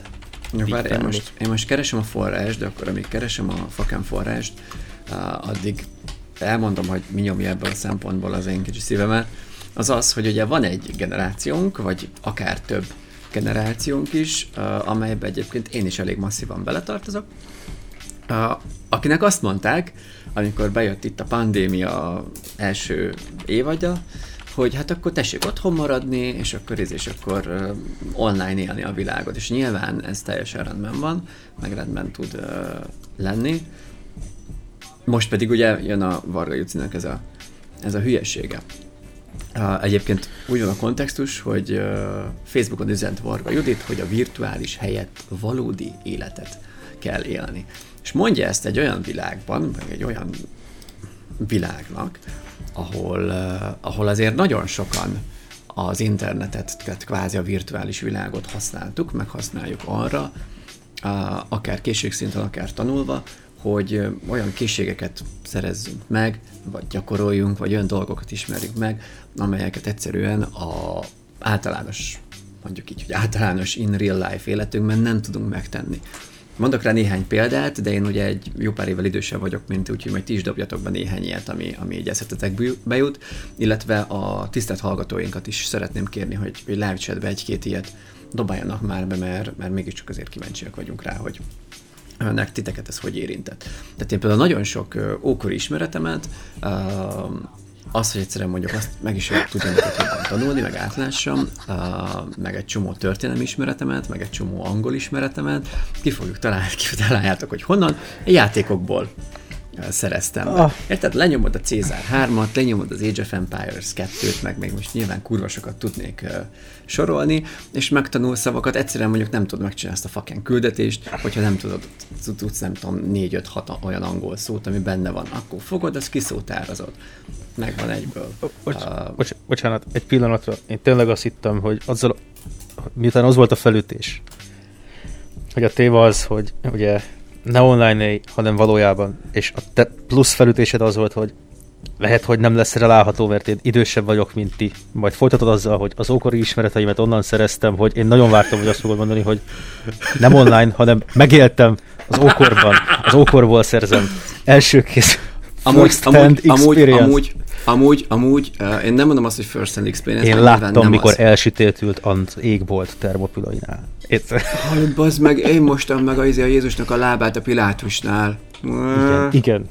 jó, várj, én most, én most keresem a forrást, de akkor amíg keresem a fakán forrást, uh, addig elmondom, hogy mi nyomja ebből a szempontból az én kicsi szívemet, az az, hogy ugye van egy generációnk, vagy akár több generációnk is, amelybe egyébként én is elég masszívan beletartozok, akinek azt mondták, amikor bejött itt a pandémia első évadja, hogy hát akkor tessék otthon maradni, és akkor ez, és akkor online élni a világot. És nyilván ez teljesen rendben van, meg rendben tud lenni. Most pedig ugye jön a Varga Jucinek ez a, ez a hülyesége. Uh, egyébként úgy van a kontextus, hogy uh, Facebookon üzent Varga Judit, hogy a virtuális helyett valódi életet kell élni. És mondja ezt egy olyan világban, meg egy olyan világnak, ahol, uh, ahol azért nagyon sokan az internetet, tehát kvázi a virtuális világot használtuk, meg használjuk arra, akár készségszinten, akár tanulva, hogy olyan készségeket szerezzünk meg, vagy gyakoroljunk, vagy olyan dolgokat ismerjünk meg, amelyeket egyszerűen a általános, mondjuk így, hogy általános in real life életünkben nem tudunk megtenni. Mondok rá néhány példát, de én ugye egy jó pár évvel idősebb vagyok, mint úgyhogy majd ti is dobjatok be néhány ilyet, ami, ami így eszetetek bejut, illetve a tisztelt hallgatóinkat is szeretném kérni, hogy, hogy chatbe egy-két ilyet dobáljanak már be, mert, mert mégiscsak azért kíváncsiak vagyunk rá, hogy nek titeket ez hogy érintett. Tehát én például nagyon sok ókori ismeretemet, az, hogy egyszerűen mondjuk azt meg is tudjam jobban tanulni, meg átlássam, meg egy csomó történelmi ismeretemet, meg egy csomó angol ismeretemet, ki fogjuk találni, ki találjátok, hogy honnan, játékokból szereztem. Oh. Érted? Lenyomod a Cézár 3-at, lenyomod az Age of Empires 2-t, meg még most nyilván kurvasokat tudnék uh, sorolni, és megtanul szavakat, egyszerűen mondjuk nem tudod megcsinálni ezt a fucking küldetést, hogyha nem tudod, tudsz nem tudom, 4-5-6 olyan angol szót, ami benne van, akkor fogod, azt kiszótárazod. Megvan egyből. Bocs, uh, bocs, bocsánat, egy pillanatra, én tényleg azt hittem, hogy azzal, miután az volt a felütés, hogy a téma az, hogy ugye ne online hanem valójában. És a te plusz felütésed az volt, hogy lehet, hogy nem lesz relálható, mert én idősebb vagyok, mint ti. Majd folytatod azzal, hogy az ókori ismereteimet onnan szereztem, hogy én nagyon vártam, hogy azt fogod mondani, hogy nem online, hanem megéltem az ókorban, az ókorból szerzem első kész amúgy, amúgy, amúgy, amúgy, amúgy, amúgy, uh, én nem mondom azt, hogy first hand experience. Én láttam, mikor az. elsütéltült az égbolt termopulainál. Hallod, bazd meg, én mostam meg a, izé a Jézusnak a lábát a Pilátusnál. Igen, igen.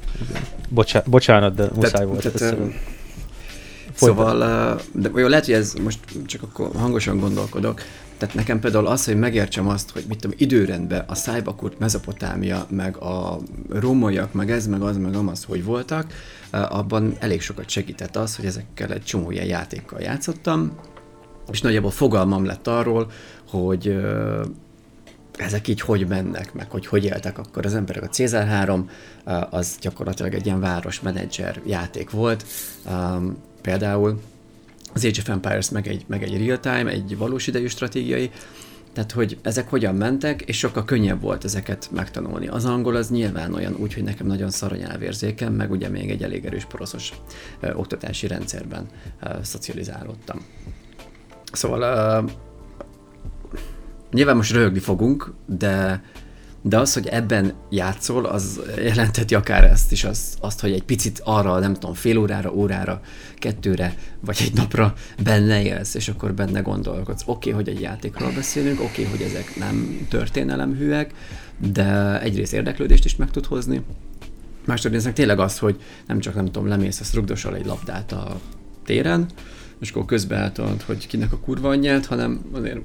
Bocsá, bocsánat, de muszáj tehát, volt. Tehát, szóval, de jó, lehet, hogy ez most csak akkor hangosan gondolkodok, tehát nekem például az, hogy megértsem azt, hogy mit tudom, időrendben a Szájbakurt, Mezopotámia, meg a rómaiak, meg ez, meg az, meg amaz, hogy voltak, abban elég sokat segített az, hogy ezekkel egy csomó ilyen játékkal játszottam, és nagyjából fogalmam lett arról, hogy ezek így hogy mennek, meg hogy hogy éltek akkor az emberek. A Cézár 3 az gyakorlatilag egy ilyen városmenedzser játék volt, például az Age of Empires meg egy, meg egy real-time, egy valós idejű stratégiai, tehát, hogy ezek hogyan mentek, és sokkal könnyebb volt ezeket megtanulni. Az angol az nyilván olyan úgy, hogy nekem nagyon szaranyelvérzékem, meg ugye még egy elég erős poroszos ö, oktatási rendszerben ö, szocializálódtam. Szóval uh, nyilván most röhögni fogunk, de de az, hogy ebben játszol, az jelenteti akár ezt is, az, azt, hogy egy picit arra, nem tudom, fél órára, órára, kettőre, vagy egy napra benne élsz, és akkor benne gondolkodsz. Oké, okay, hogy egy játékról beszélünk, oké, okay, hogy ezek nem történelemhűek, de egyrészt érdeklődést is meg tud hozni, másodrészt ezek tényleg az, hogy nem csak, nem tudom, lemész, azt rugdosol egy labdát a téren, és akkor közbeálltad, hogy kinek a kurva anyját, hanem azért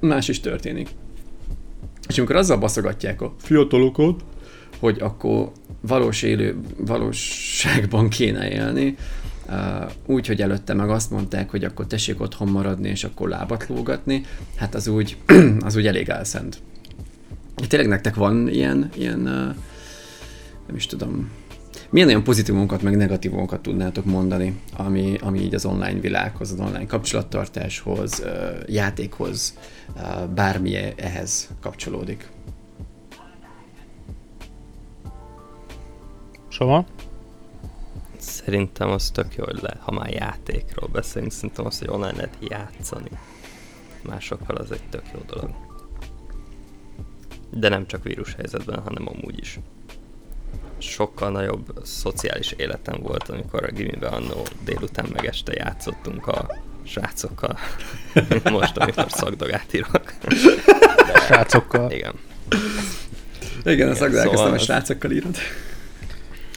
más is történik. És amikor azzal baszogatják a fiatalokat, hogy akkor valós élő, valóságban kéne élni, úgy, hogy előtte meg azt mondták, hogy akkor tessék otthon maradni, és akkor lábat lógatni, hát az úgy, az úgy elég elszent. Tényleg nektek van ilyen, ilyen nem is tudom, milyen olyan pozitívumokat, meg negatívumokat tudnátok mondani, ami, ami így az online világhoz, az online kapcsolattartáshoz, játékhoz, bármi ehhez kapcsolódik? Soma? Szerintem az tök jó, hogy le, ha már játékról beszélünk, szerintem az, hogy online lehet játszani másokkal, az egy tök jó dolog. De nem csak vírushelyzetben, hanem amúgy is sokkal nagyobb szociális életem volt, amikor a gimiben annó délután meg este játszottunk a srácokkal. Most, amikor szakdogát írok. Srácokkal? Igen. Igen, a szakdogát szóval a srácokkal írod.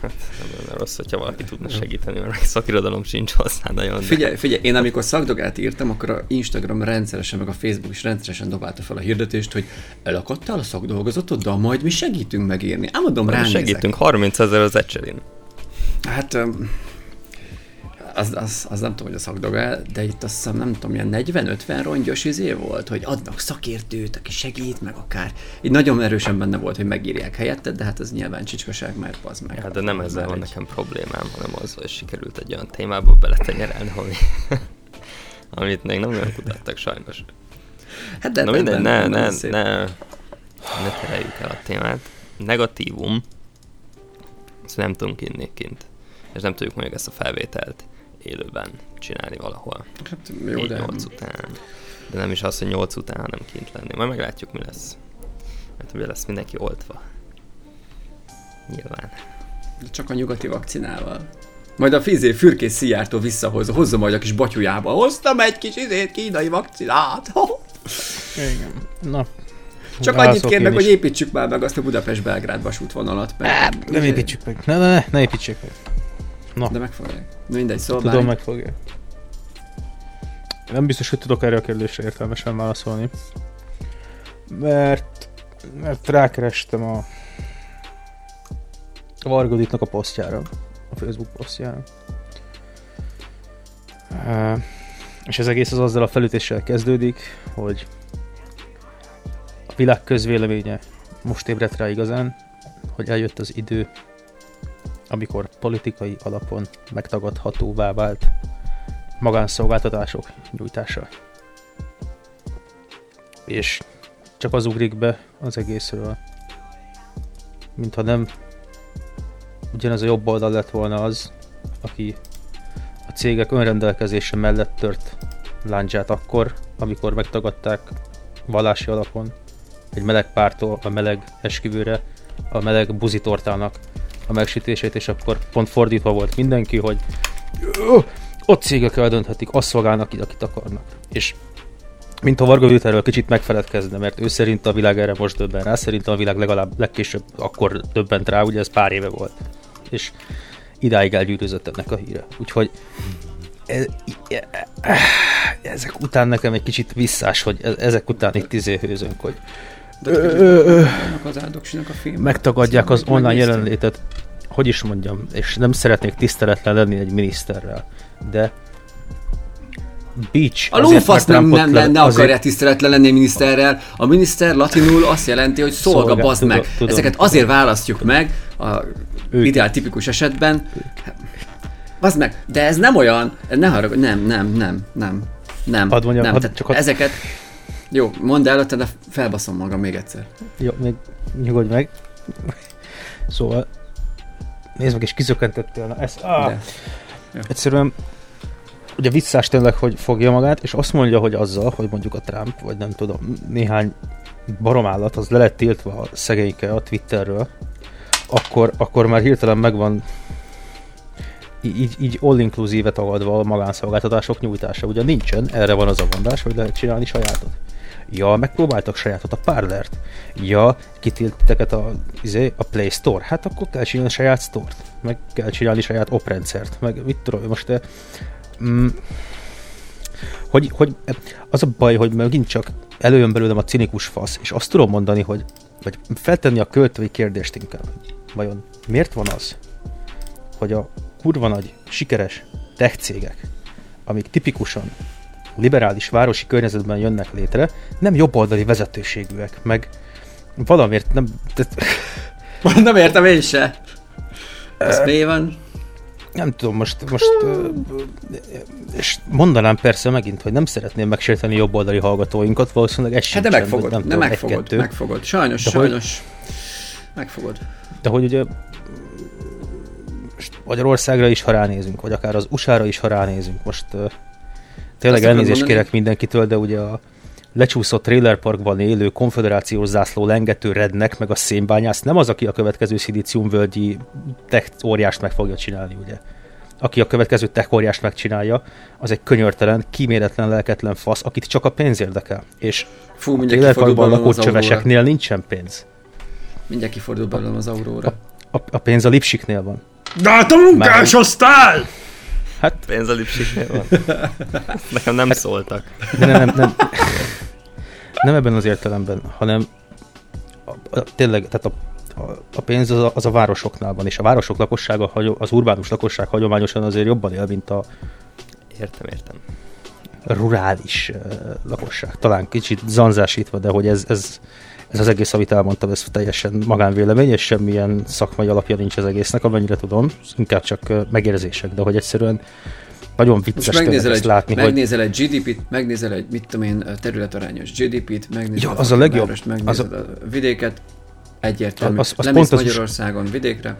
Hát nem lenne rossz, hogyha valaki tudna segíteni, mert szakirodalom sincs hozzá nagyon. Figyelj, figyelj, én amikor szakdogát írtam, akkor a Instagram rendszeresen, meg a Facebook is rendszeresen dobálta fel a hirdetést, hogy elakadtál a szakdolgozatoddal, majd mi segítünk megírni. Ám mondom, rá Segítünk, 30 ezer az ecserin. Hát az, az, az nem tudom, hogy a szakdoga, de itt azt hiszem, nem tudom, ilyen 40-50 rongyos izé volt, hogy adnak szakértőt, aki segít, meg akár. Így nagyon erősen benne volt, hogy megírják helyetted, de hát ez nyilván csicskaság, mert az meg. Ja, de nem ezzel van egy... nekem problémám, hanem az, hogy sikerült egy olyan témába beletenyerelni, ami, amit még nem olyan kutattak sajnos. Hát de Na minden, ne, ne, ne, ne tereljük el a témát. Negatívum, ezt nem tudunk inni kint, és nem tudjuk még ezt a felvételt élőben csinálni valahol. Hát jó, de... 8 után. De nem is az, hogy 8 után, hanem kint lenni. Majd meglátjuk, mi lesz. Mert ugye lesz mindenki oltva. Nyilván. De csak a nyugati vakcinával. Majd a fizé fürkész szijártó visszahoz, hozza majd a kis batyujába. Hoztam egy kis izét kínai vakcinát. Igen. Na, csak annyit kérnek, hogy építsük már meg azt a Budapest-Belgrád vasútvonalat. Mert, hát, nem építsük meg. Ne, ne, ne, ne építsük meg. Na. De megfogják. Mindegy, szóval Tudom, bár... megfogják. Nem biztos, hogy tudok erre a kérdésre értelmesen válaszolni. Mert, mert rákerestem a Vargoditnak a posztjára, a Facebook posztjára. Uh, és ez egész az azzal a felütéssel kezdődik, hogy a világ közvéleménye most ébredt rá igazán, hogy eljött az idő, amikor politikai alapon megtagadhatóvá vált magánszolgáltatások nyújtása. És csak az ugrik be az egészről, mintha nem ugyanaz a jobb oldal lett volna az, aki a cégek önrendelkezése mellett tört láncsát akkor, amikor megtagadták vallási alapon egy meleg pártól a meleg esküvőre, a meleg buzitortának a megsütését, és akkor pont fordítva volt mindenki, hogy ott cégek eldönthetik, azt szolgálnak, akit akarnak. És mint a Varga erről kicsit megfeledkezne, mert ő szerint a világ erre most döbben rá, szerint a világ legalább legkésőbb akkor döbbent rá, ugye ez pár éve volt. És idáig elgyűrűzött ennek a híre. Úgyhogy ez, e, e, ezek után nekem egy kicsit visszás, hogy e, ezek után itt izé hőzünk, hogy az áldoksinak a film. Megtagadják az online jelenlétet, hogy is mondjam, és nem szeretnék tiszteletlen lenni egy miniszterrel, de Beach. A lófasz nem, nem, nem, ne azért... akarja tiszteletlen lenni miniszterrel. A miniszter latinul azt jelenti, hogy szolga, szolga bazd tudom, meg. Tudom, Ezeket tudom. azért választjuk meg, a ők. ideál tipikus esetben. Bazd meg, de ez nem olyan, ne haragudj, nem, nem, nem, nem, nem. Hadd mondjam, nem. Hadd, csak hadd... Ezeket, jó, mondd el, de felbaszom magam még egyszer. Jó, még nyugodj meg. Szóval, nézd meg, és kizökkentettél. Na, ez, ah, Egyszerűen, ugye visszás tényleg, hogy fogja magát, és azt mondja, hogy azzal, hogy mondjuk a Trump, vagy nem tudom, néhány baromállat, az le lett tiltva a szegényke a Twitterről, akkor, akkor már hirtelen megvan így, így all-inclusive tagadva a magánszolgáltatások nyújtása. Ugye nincsen, erre van az a mondás, hogy lehet csinálni sajátot. Ja, megpróbáltak sajátot a Parlert. Ja, kitilteket a, izé, a Play Store. Hát akkor kell csinálni saját store-t. Meg kell csinálni saját oprendszert. Meg mit tudom, most te... Mm, hogy, hogy az a baj, hogy megint csak előjön belőlem a cinikus fasz, és azt tudom mondani, hogy vagy feltenni a költői kérdést inkább. Vajon miért van az, hogy a kurva nagy, sikeres tech cégek, amik tipikusan liberális városi környezetben jönnek létre, nem jobboldali vezetőségűek, meg valamiért nem... nem értem én se. Ez mi van? Nem tudom, most, most és mondanám persze megint, hogy nem szeretném megsérteni jobboldali hallgatóinkat, valószínűleg ez Hát de megfogod, nem, nem megfogod, megfogod, sajnos, de sajnos. Hogy, megfogod. De hogy ugye Magyarországra is, ha ránézünk, vagy akár az USA-ra is, ha ránézünk, most Tényleg elnézést kérek mindenkitől, de ugye a lecsúszott trailerparkban élő konfederációs zászló lengető rednek, meg a szénbányász nem az, aki a következő szilíciumvölgyi tech óriást meg fogja csinálni, ugye. Aki a következő tech óriást megcsinálja, az egy könyörtelen, kíméletlen, lelketlen fasz, akit csak a pénz érdekel. És Fú, a trailerparkban lakó csöveseknél nincsen pénz. Mindjárt kifordul belőlem az auróra. A, a, a pénz a lipsiknél van. De hát a munkásosztály! Hát... Pénz a lipsiknél van. Nekem nem hát, szóltak. De nem, nem, nem, nem ebben az értelemben, hanem a, a, tényleg, tehát a, a, a pénz az a, az a városoknál van, és a városok lakossága, az urbánus lakosság hagyományosan azért jobban él, mint a Értem, értem. Rurális uh, lakosság. Talán kicsit zanzásítva, de hogy ez, ez, ez az egész, amit elmondtam, ez teljesen magánvélemény, és semmilyen szakmai alapja nincs az egésznek, amennyire tudom, inkább csak megérzések, de hogy egyszerűen nagyon vicces megnézel egy, látni, megnézel hogy... egy GDP-t, megnézel egy, mit tudom én, területarányos GDP-t, megnézel ja, az a legjobb. Várost, megnézel az a... a vidéket, egyértelmű. Az, az Lemész Magyarországon vidékre,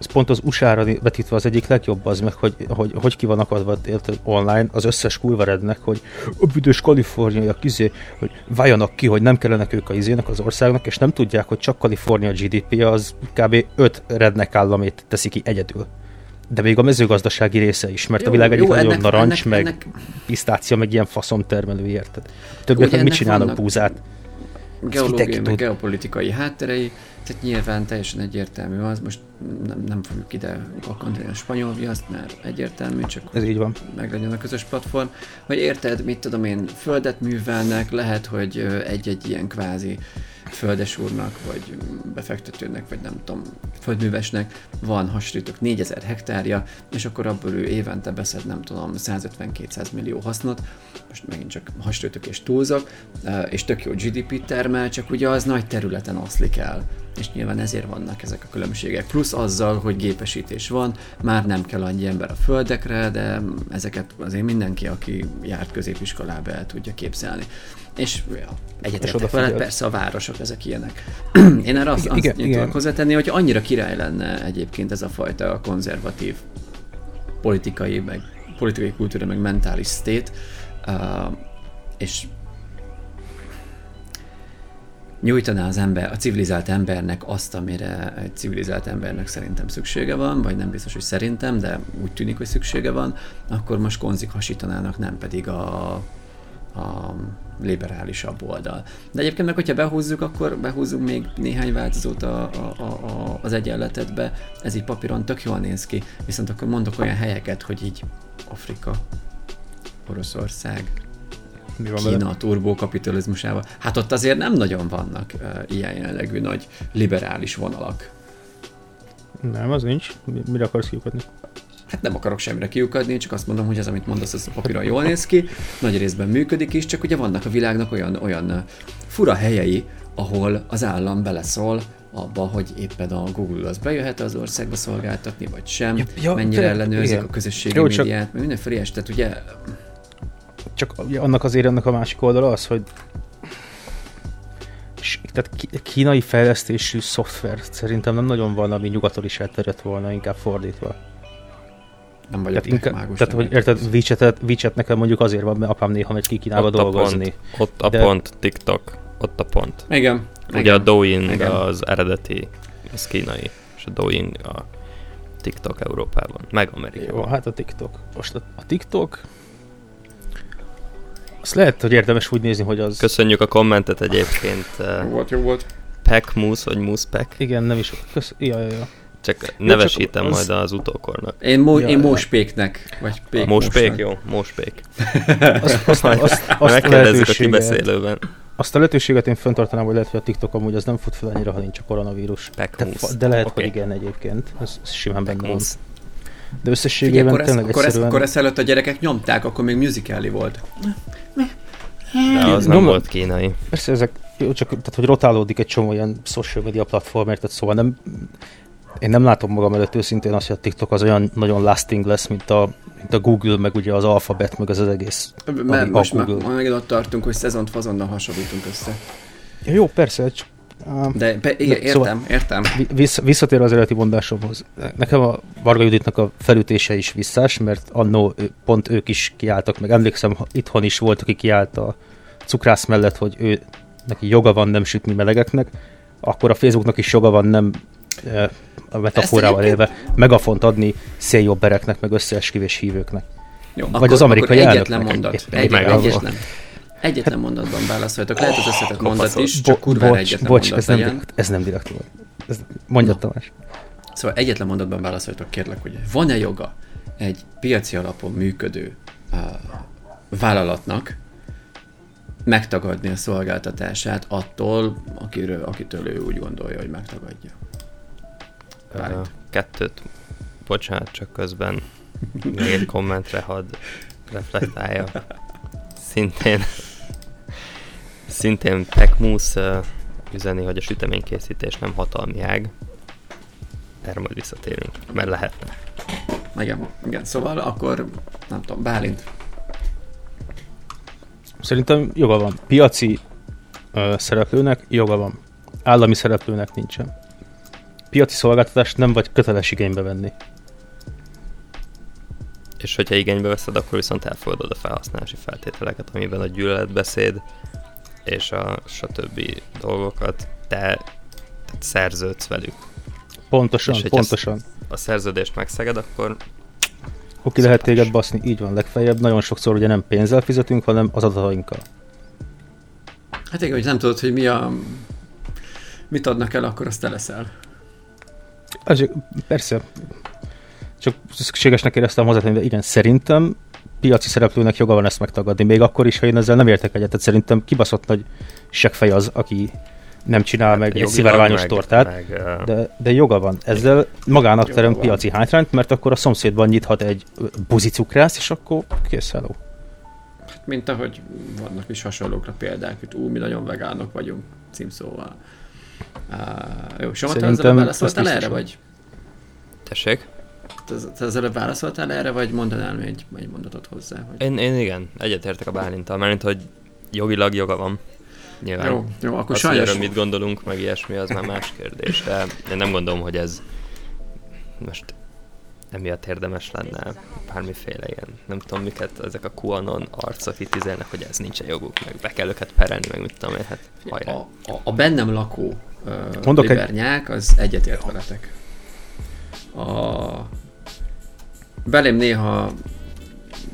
ez pont az USA-ra vetítve az egyik legjobb az meg, hogy hogy, hogy ki van akadva online az összes kulvarednek, hogy a büdös kaliforniaiak izé, hogy váljanak ki, hogy nem kellenek ők a izének az országnak, és nem tudják, hogy csak Kalifornia GDP az kb. 5 rednek államét teszi ki egyedül. De még a mezőgazdasági része is, mert jó, a világ egyik nagyon narancs, ennek, meg ennek... pisztácia, meg ilyen faszom termelő, érted? Többek mit csinálnak búzát? Geológiai, meg geopolitikai hátterei, tehát nyilván teljesen egyértelmű az, most nem, nem fogjuk ide vakantani a spanyol viaszt, mert egyértelmű, csak Ez így van. meglegyen a közös platform, hogy érted, mit tudom én, földet művelnek, lehet, hogy egy-egy ilyen kvázi földesúrnak, vagy befektetőnek, vagy nem tudom, földművesnek van hasonlítok 4000 hektárja, és akkor abból ő évente beszed, nem tudom, 150-200 millió hasznot, most megint csak hasonlítok és túlzok, és tök jó GDP termel, csak ugye az nagy területen oszlik el és nyilván ezért vannak ezek a különbségek. Plusz azzal, hogy gépesítés van, már nem kell annyi ember a földekre, de ezeket azért mindenki, aki járt középiskolába el tudja képzelni. És ja, egyetértek veled, persze a városok ezek ilyenek. Én erre azt, igen, azt igen. hozzátenni, hogy annyira király lenne egyébként ez a fajta konzervatív politikai, meg politikai kultúra, meg mentális state, uh, és nyújtaná az ember, a civilizált embernek azt, amire egy civilizált embernek szerintem szüksége van, vagy nem biztos, hogy szerintem, de úgy tűnik, hogy szüksége van, akkor most konzik hasítanának, nem pedig a, a liberálisabb oldal. De egyébként meg, hogyha behúzzuk, akkor behúzzunk még néhány változót a, a, a, az egyenletedbe. Ez így papíron tök jól néz ki, viszont akkor mondok olyan helyeket, hogy így Afrika, Oroszország, mi van Kína vele? turbokapitalizmusával. Hát ott azért nem nagyon vannak uh, ilyen jellegű nagy liberális vonalak. Nem, az nincs. Mire akarsz kiukadni? Hát nem akarok semmire kiukadni, csak azt mondom, hogy az, amit mondasz, az a papíron jól néz ki, nagy részben működik is, csak ugye vannak a világnak olyan, olyan fura helyei, ahol az állam beleszól abba, hogy éppen a Google az bejöhet az országba szolgáltatni, vagy sem, ja, ja, mennyire ellenőrzik igen. a közösségi Jó, médiát, csak... mindenféle ilyes, tehát ugye csak annak azért ennek a másik oldala az, hogy tehát kínai fejlesztésű szoftver szerintem nem nagyon van, ami nyugaton is elterjedt volna, inkább fordítva. Nem vagyok tehát, inkább, mágus, tehát hogy érted, WeChat, WeChat nekem mondjuk azért van, mert apám néha megy ki Kínába ott dolgozni. A pont, ott a de... pont, TikTok, ott a pont. Igen. Ugye igen. a Douyin igen. az eredeti, az kínai, és a Douyin a TikTok Európában, meg Amerikában. Jó, hát a TikTok. Most a, a TikTok azt lehet, hogy érdemes úgy nézni, hogy az... Köszönjük a kommentet egyébként. Jó volt, jó volt. Pack Moose, vagy Moose Pack. Igen, nem is. Kösz... Ja, ja, ja. Csak nevesítem az... majd az utókornak. Én, mo- ja, én Móspéknek, vagy Pék Móspék, jó, Móspék. azt, azt, azt, azt Megkérdezzük a kibeszélőben. Azt a lehetőséget én fenntartanám, hogy lehet, hogy a TikTok amúgy az nem fut fel annyira, ha nincs a koronavírus. de, de lehet, okay. hogy igen egyébként. Ez, ez simán benne van. De összességében Figyelj, tényleg akkor egyszerűen... Akkor ezt előtt a gyerekek nyomták, akkor még musicali volt. De az nem, nem volt kínai. Persze ezek, csak tehát, hogy rotálódik egy csomó ilyen social media platform, tehát szóval nem, én nem látom magam előtt őszintén azt, hogy a TikTok az olyan nagyon lasting lesz, mint a, mint a Google, meg ugye az Alphabet, meg az, az egész. Mert most Google. már megint ott tartunk, hogy szezont fazonnal hasonlítunk össze. Ja, jó, persze, csak de be, igen, értem, szóval értem. Vissz, visszatér az eredeti mondásomhoz. Nekem a Varga Juditnak a felütése is visszás, mert annó pont ők is kiálltak, meg emlékszem, itthon is volt, aki kiállt a cukrász mellett, hogy ő neki joga van nem sütni melegeknek, akkor a Facebooknak is joga van nem a metaforával élve megafont adni széljobbereknek, meg összeesküvés hívőknek. Jó, Vagy akkor, az amerikai akkor egyetlen mondat. Egy, egy, egyetlen. Egyetlen mondatban válaszoljatok. Lehet az összetett mondat is, csak kurva bocs, egyetlen bocs, mondat ez nem, direkt, ez nem direkt volt. Ez, mondja no. Tamás. Szóval egyetlen mondatban válaszoljatok, kérlek, hogy van-e joga egy piaci alapon működő uh, vállalatnak megtagadni a szolgáltatását attól, akiről, akitől ő úgy gondolja, hogy megtagadja. Uh, kettőt, bocsánat, csak közben még kommentre hadd reflektálja. Szintén Szintén Pekmus uh, üzeni, hogy a süteménykészítés nem hatalmi ág. Erre majd visszatérünk, mert lehetne. igen, igen, szóval akkor nem tudom, Bálint. Szerintem joga van. Piaci ö, szereplőnek joga van. Állami szereplőnek nincsen. Piaci szolgáltatást nem vagy köteles igénybe venni. És hogyha igénybe veszed, akkor viszont elfogadod a felhasználási feltételeket, amiben a gyűlöletbeszéd és a stb. dolgokat te tehát szerződsz velük. Pontosan, és pontosan. A szerződést megszeged, akkor akkor ki lehet téged baszni, így van, legfeljebb. Nagyon sokszor ugye nem pénzzel fizetünk, hanem az adatainkkal. Hát igen, hogy nem tudod, hogy mi a... mit adnak el, akkor azt te leszel. Ez, persze. Csak szükségesnek éreztem hozzátenni, de igen, szerintem piaci szereplőnek joga van ezt megtagadni, még akkor is, ha én ezzel nem értek egyet. Tehát szerintem kibaszott nagy seggfej az, aki nem csinál hát meg egy szivárványos tortát, meg, de, de joga van. Ezzel magának terem piaci hátrányt, mert akkor a szomszédban nyithat egy buzicukrász, és akkor kész, hello. Hát, mint ahogy vannak is hasonlókra példák, hogy ú, mi nagyon vegánok vagyunk címszóval. Uh, jó, Soma, te ezzel válaszoltál erre, vagy? Tessék? Te, te ezzel válaszoltál erre, vagy mondanál még egy, egy mondatot hozzá? Hogy... Én, én igen, egyetértek a Bálintal, mert hogy jogilag joga van Nyilván. Jó, jó akkor az, sajnos... mit gondolunk, meg ilyesmi, az már más kérdés, de én nem gondolom, hogy ez most emiatt érdemes lenne bármiféle ilyen, nem tudom miket, ezek a QAnon arcok itt izélnek, hogy ez nincsen joguk, meg be kell őket perelni, meg mit tudom én, hát A, a, a bennem lakó uh, Mondok libernyák, egy... az egyetért veletek. A... Belém néha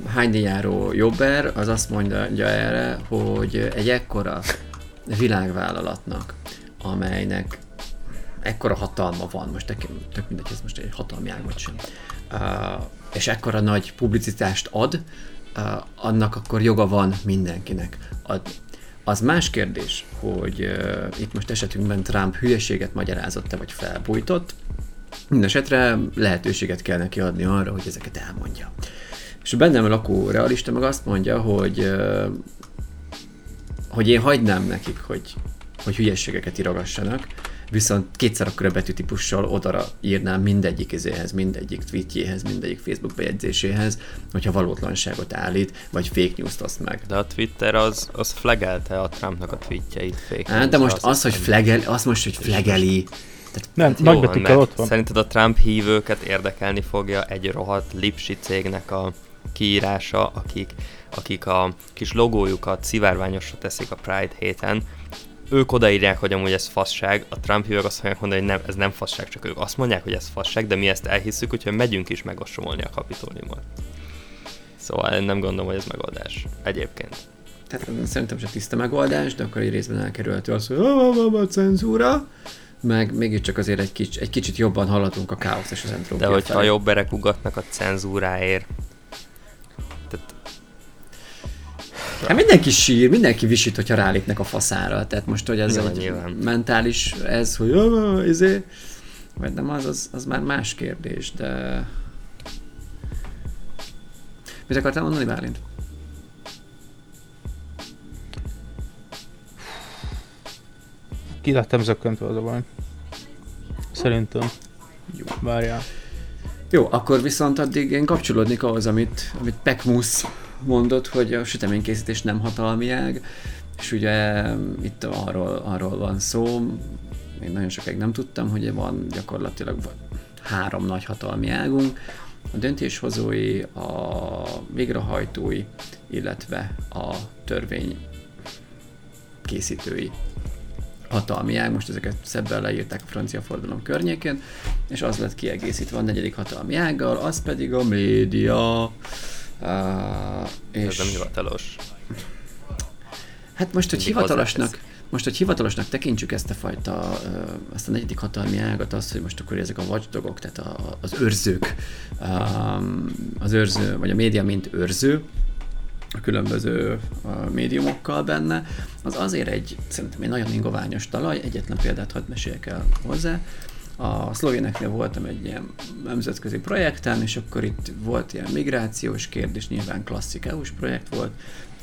hányni járó jobber, az azt mondja erre, hogy egy ekkora világvállalatnak, amelynek ekkora hatalma van, most tök, tök mindegy, ez most egy hatalmi ág vagy sem, uh, és ekkora nagy publicitást ad, uh, annak akkor joga van mindenkinek adni. Az más kérdés, hogy uh, itt most esetünkben Trump hülyeséget magyarázott-e, vagy felbújtott, Mindenesetre lehetőséget kell neki adni arra, hogy ezeket elmondja. És a bennem lakó realista meg azt mondja, hogy hogy én hagynám nekik, hogy, hogy hülyességeket írogassanak, viszont kétszer akkora betűtípussal odara írnám mindegyik izéhez, mindegyik tweetjéhez, mindegyik Facebook bejegyzéséhez, hogyha valótlanságot állít, vagy fake news-t oszt meg. De a Twitter az, az flagelte a Trumpnak a tweetjeit fake hát, De most az, hogy flagel, az most, hogy flageli, tehát, nem, hát nagybetűkkel ott van. Szerinted a Trump hívőket érdekelni fogja egy rohadt lipsi cégnek a kiírása, akik, akik a kis logójukat szivárványosra teszik a Pride héten, ők odaírják, hogy amúgy ez fasság, a Trump hívők azt mondják mondani, hogy nem, ez nem fasság, csak ők azt mondják, hogy ez fasság, de mi ezt elhisszük, úgyhogy megyünk is megosomolni a kapitóliumot. Szóval nem gondolom, hogy ez megoldás. Egyébként. Tehát szerintem sem tiszta megoldás, de akkor egy részben elkerülhető az, hogy a, cenzúra, meg mégiscsak azért egy, kicsit, egy kicsit jobban haladunk a káosz és az entrópia De hogyha a jobb erek ugatnak a cenzúráért, Hát mindenki sír, mindenki visít, hogyha rálépnek a faszára. Tehát most, hogy ez nyilván, egy nyilván. mentális, ez, hogy izé, vagy nem, az, az, az már más kérdés, de... Mit akartál mondani, Bálint? Ki lettem zökkentve az a baj. Szerintem. Jó. Várjál. Jó, akkor viszont addig én kapcsolódnék ahhoz, amit, amit Pekmus mondott, hogy a süteménykészítés nem hatalmi ág, és ugye itt arról, arról van szó, én nagyon sokáig nem tudtam, hogy van gyakorlatilag három nagy hatalmi águnk, a döntéshozói, a végrehajtói, illetve a törvény készítői hatalmi ág, most ezeket szebben leírták a francia fordulom környékén, és az lett kiegészítve a negyedik hatalmi ággal, az pedig a média, Uh, és... Ez nem hivatalos. Hát most, hogy hivatalosnak, most, hogy hivatalosnak tekintsük ezt a fajta, ezt a negyedik hatalmi ágat, azt, hogy most akkor ezek a watchdogok, tehát a, az őrzők, az őrző, vagy a média mint őrző, a különböző médiumokkal benne, az azért egy, szerintem egy nagyon ingoványos talaj, egyetlen példát hadd meséljek el hozzá, a szlovéneknél voltam egy ilyen nemzetközi projekten, és akkor itt volt ilyen migrációs kérdés, nyilván klasszik EU-s projekt volt,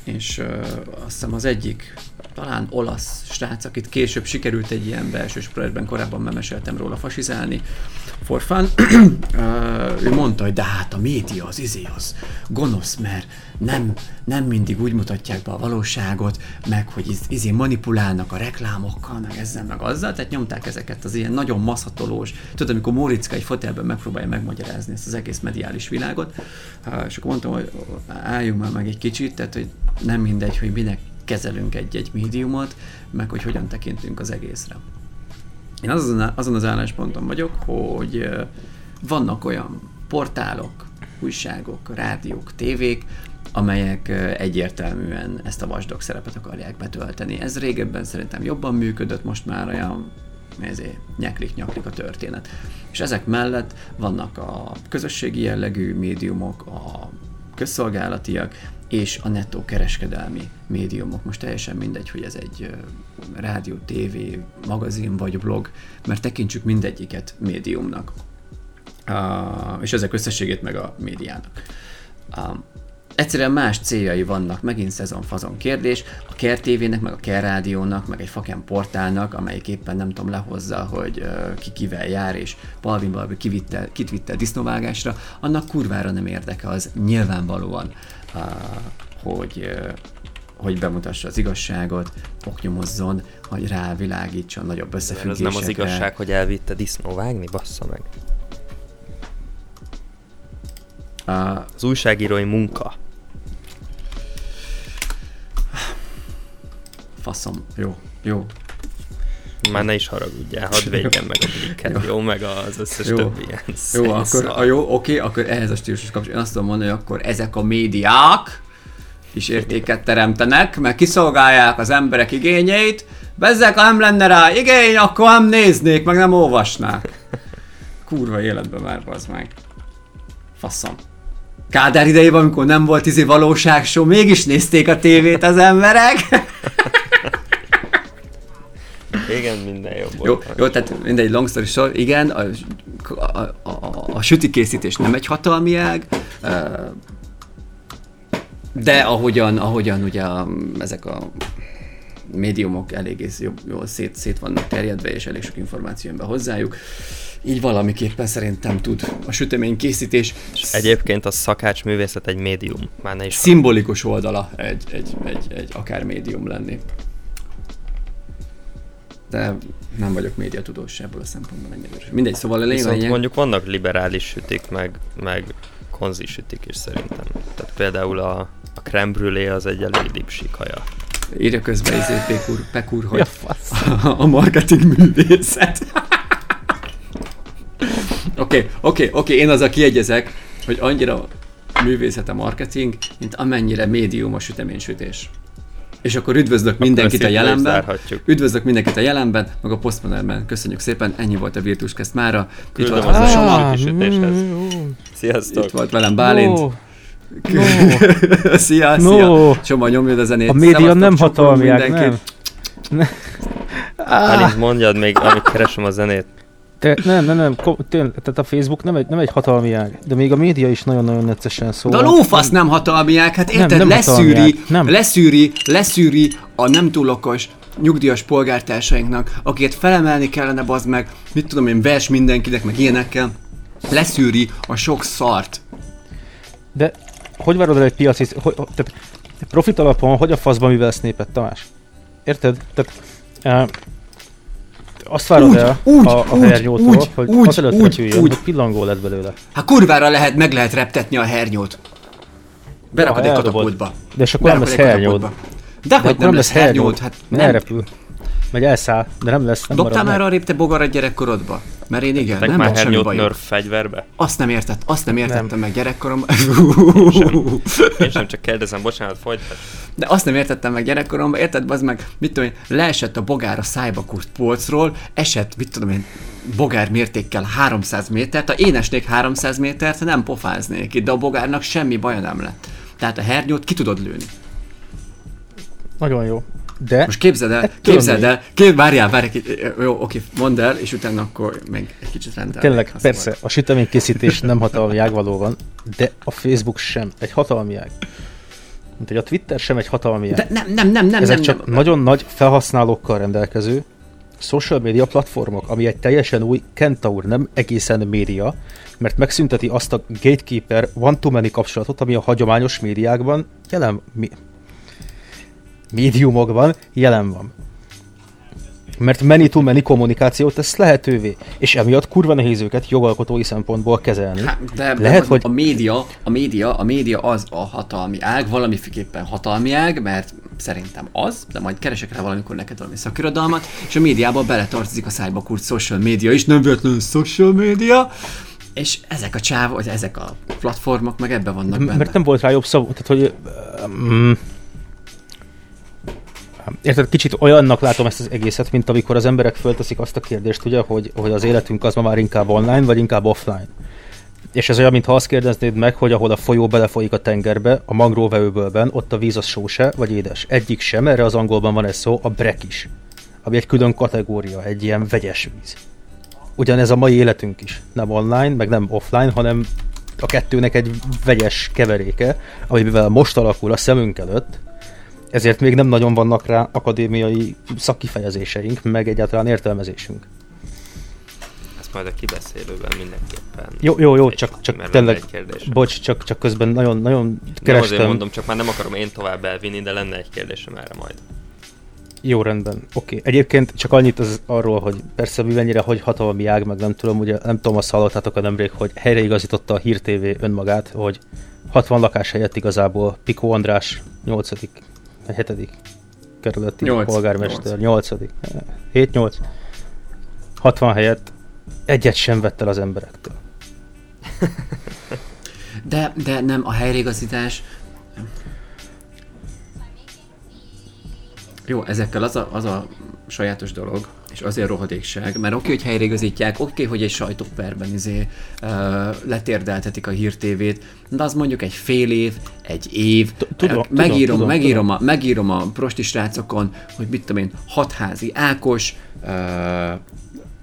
és uh, azt hiszem az egyik talán olasz srác, akit később sikerült egy ilyen belsős projektben, korábban memeséltem róla fasizálni, for fun, ő mondta, hogy de hát a média az izé az gonosz, mert nem, nem mindig úgy mutatják be a valóságot, meg hogy izé manipulálnak a reklámokkal, meg ezzel, meg azzal, tehát nyomták ezeket az ilyen nagyon maszatolós, tudod, amikor Móriczka egy fotelben megpróbálja megmagyarázni ezt az egész mediális világot, és akkor mondtam, hogy álljunk már meg egy kicsit, tehát hogy nem mindegy, hogy minek kezelünk egy-egy médiumot, meg hogy hogyan tekintünk az egészre. Én azon, azon az állásponton vagyok, hogy vannak olyan portálok, újságok, rádiók, tévék, amelyek egyértelműen ezt a vasdok szerepet akarják betölteni. Ez régebben szerintem jobban működött, most már olyan ezért nyeklik-nyaklik a történet. És ezek mellett vannak a közösségi jellegű médiumok, a közszolgálatiak, és a nettó kereskedelmi médiumok. Most teljesen mindegy, hogy ez egy rádió, tévé, magazin vagy blog, mert tekintsük mindegyiket médiumnak. Uh, és ezek összességét meg a médiának. Uh, egyszerűen más céljai vannak, megint szezon-fazon kérdés, a Care TV-nek, meg a Care Rádiónak, meg egy faken portálnak, amelyik éppen nem tudom lehozza, hogy uh, ki kivel jár, és Balvin Balbi kivitte, kit vitte disznóvágásra, annak kurvára nem érdeke az nyilvánvalóan hogy, hogy bemutassa az igazságot, oknyomozzon, hogy rávilágítson nagyobb összefüggésekre. Ez nem az igazság, hogy elvitte disznó vágni, bassza meg. Uh, az újságírói munka. Faszom, jó, jó. Már ne is haragudjál, hadd védjen meg a blikket, jó. jó, meg az összes jó. többi ilyen Jó, akkor, a jó, oké, akkor ehhez a stílusos kapcsolatban azt tudom mondani, hogy akkor ezek a médiák is értéket teremtenek, meg kiszolgálják az emberek igényeit, bezzek, ha nem lenne rá igény, akkor nem néznék, meg nem olvasnák. Kurva életben már, az meg. Faszom. Kádár idejében, amikor nem volt izé valóságsó, mégis nézték a tévét az emberek. Igen, minden jobb jó, volt. Jó, tehát mindegy, long story short, igen, a, a, a, a, a süti készítés nem egy hatalmi ág, de ahogyan, ahogyan ugye a, ezek a médiumok eléggé jól szét, szét vannak terjedve, és elég sok információ jön be hozzájuk, így valamiképpen szerintem tud a sütemény készítés. És egyébként a szakács művészet egy médium, már ne is. Szimbolikus oldala egy, egy, egy, egy akár médium lenni de nem vagyok médiatudós ebből a szempontból ennyire. Mindegy, szóval a lényeg... Viszont mondjuk vannak liberális sütik, meg, meg konzi sütik is szerintem. Tehát például a, a creme brûlée az egy elég lipsi kaja. Írja közben izé Pekur, Pekur hogy a, a marketing művészet. Oké, oké, oké, én az a kiegyezek, hogy annyira művészet a marketing, mint amennyire médium a süteménysütés. És akkor üdvözlök mindenkit a jelenben. Üdvözlök mindenkit a jelenben, meg a postmodernben. Köszönjük szépen, ennyi volt a Virtus Kest mára. Itt volt az a Soma. Sziasztok. Itt volt velem Bálint. No. No. szia, no. szia. Soma, nyomjad a zenét. A média nem hatalmiak, nem. Bálint, mondjad még, amíg keresem a zenét. Te, nem, nem, nem, tényleg, tehát a Facebook nem egy, nem egy hatalmi ág, de még a média is nagyon-nagyon neccesen szól. De a lófasz nem, nem hatalmi ág, hát érted, nem, nem leszűri, nem. leszűri, leszűri a nem túl okos nyugdíjas polgártársainknak, akiket felemelni kellene, bazd meg, mit tudom én, vers mindenkinek, meg ilyenekkel, leszűri a sok szart. De hogy várod el egy piaci, hogy, tehát profit alapon, hogy a faszban művelsz népet, Tamás? Érted? Tehát, uh, azt várod úgy, el úgy, a, a hernyótól, úgy, hogy úgy, azelőtt úgy, úgy. hogy pillangó lett belőle. Hát kurvára lehet, meg lehet reptetni a hernyót. Berakod egy katapultba. De és akkor nem lesz hernyód. De, hogy nem lesz hernyód, hát nem. Elrepül. Meg elszáll, de nem lesz. Nem Dobtál már arrébb te bogarat gyerekkorodba? Mert én igen, Tek nem már semmi nerf fegyverbe? Azt nem értett, azt nem értettem nem. meg gyerekkoromban. én, sem, én sem csak kérdezem, bocsánat, folytat. De azt nem értettem meg gyerekkoromban, érted, az meg, mit tudom én, leesett a bogár a szájba kurt polcról, esett, mit tudom én, bogár mértékkel 300 métert, ha én esnék 300 métert, nem pofáznék itt, de a bogárnak semmi baja nem lett. Tehát a hernyót ki tudod lőni. Nagyon jó. De... Most képzeld el, képzeld el, kép, várjál, várjál, jó, oké, mondd el, és utána akkor még egy kicsit rendelni. Tényleg, persze, a süteménykészítés nem hatalmi ág valóban, de a Facebook sem, egy hatalmi ág. mint hogy a Twitter sem egy hatalmi De nem, nem, nem, nem, Ezek nem, csak nem. nagyon nagy felhasználókkal rendelkező social media platformok, ami egy teljesen új Kentaur, nem egészen média, mert megszünteti azt a gatekeeper one-to-many kapcsolatot, ami a hagyományos médiákban jelen, médiumokban jelen van. Mert many-to-many kommunikációt tesz lehetővé, és emiatt kurva nehéz őket jogalkotói szempontból kezelni. Hát, de, Lehet, de hogy- a média, a média, a média az a hatalmi ág, valamiféleképpen hatalmi ág, mert szerintem az, de majd keresek rá valamikor neked valami szakirodalmat, és a médiába beletartozik a szájba kurt social media is, nem véletlenül social media, és ezek a csáv, vagy ezek a platformok meg ebbe vannak benne. Mert nem volt rá jobb szavuk, tehát hogy... Mm, Érted, kicsit olyannak látom ezt az egészet, mint amikor az emberek fölteszik azt a kérdést, ugye, hogy, hogy az életünk az ma már inkább online, vagy inkább offline. És ez olyan, mintha azt kérdeznéd meg, hogy ahol a folyó belefolyik a tengerbe, a mangróveöbölben, ott a víz az sóse, vagy édes. Egyik sem, erre az angolban van ez szó, a is, ami egy külön kategória, egy ilyen vegyes víz. Ugyanez a mai életünk is. Nem online, meg nem offline, hanem a kettőnek egy vegyes keveréke, ami mivel most alakul a szemünk előtt, ezért még nem nagyon vannak rá akadémiai szakkifejezéseink, meg egyáltalán értelmezésünk. Ezt majd a kibeszélőben mindenképpen. Jó, jó, jó, csak, csak tényleg, bocs, csak, csak közben nagyon, nagyon Nem azért kerestem. mondom, csak már nem akarom én tovább elvinni, de lenne egy kérdésem erre majd. Jó, rendben. Oké. Egyébként csak annyit az arról, hogy persze mi mennyire, hogy hatalmi ág, meg nem tudom, ugye nem tudom, azt hallottátok a nemrég, hogy helyreigazította a Hír TV önmagát, hogy 60 lakás helyett igazából Pikó András 8 vagy 7 kerületi Nyolc. polgármester, 8 7-8. 60 helyett egyet sem vett el az emberektől. De, de nem, a helyreigazítás... Jó, ezekkel az a, az a sajátos dolog, és azért rohadékság, mert oké, hogy helyreigazítják, oké, hogy egy sajtóperben izé, uh, letérdeltetik a hírtévét, de az mondjuk egy fél év, egy év, tudom, megírom, tudom, megírom, A, megírom a prosti srácokon, hogy mit tudom én, hatházi Ákos, uh,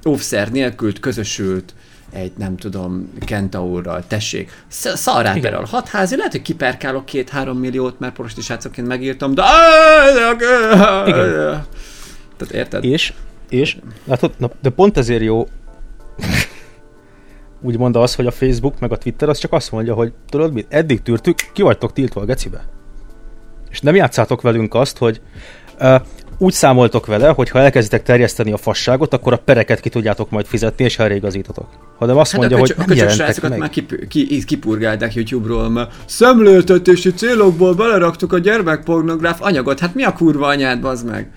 óvszer nélkül közösült egy, nem tudom, kentaurral, tessék, sz- szarráperral, hatházi, lehet, hogy kiperkálok két-három milliót, mert prosti srácokként megírtam, de... Igen. Tehát érted? És, és, látod, na, de pont ezért jó úgy mondta az, hogy a Facebook meg a Twitter az csak azt mondja, hogy tudod mit, eddig tűrtük, ki vagytok tiltva a gecibe. És nem játszátok velünk azt, hogy uh, úgy számoltok vele, hogy ha elkezditek terjeszteni a fasságot, akkor a pereket ki tudjátok majd fizetni, és helyreigazítotok. Hanem azt Hát mondja, a hogy köcsö- a nem köcsös jelentek meg. már kip- ki, kipurgálták YouTube-ról, mert szemléltetési célokból beleraktuk a gyermekpornográf anyagot. Hát mi a kurva anyád, bazd meg?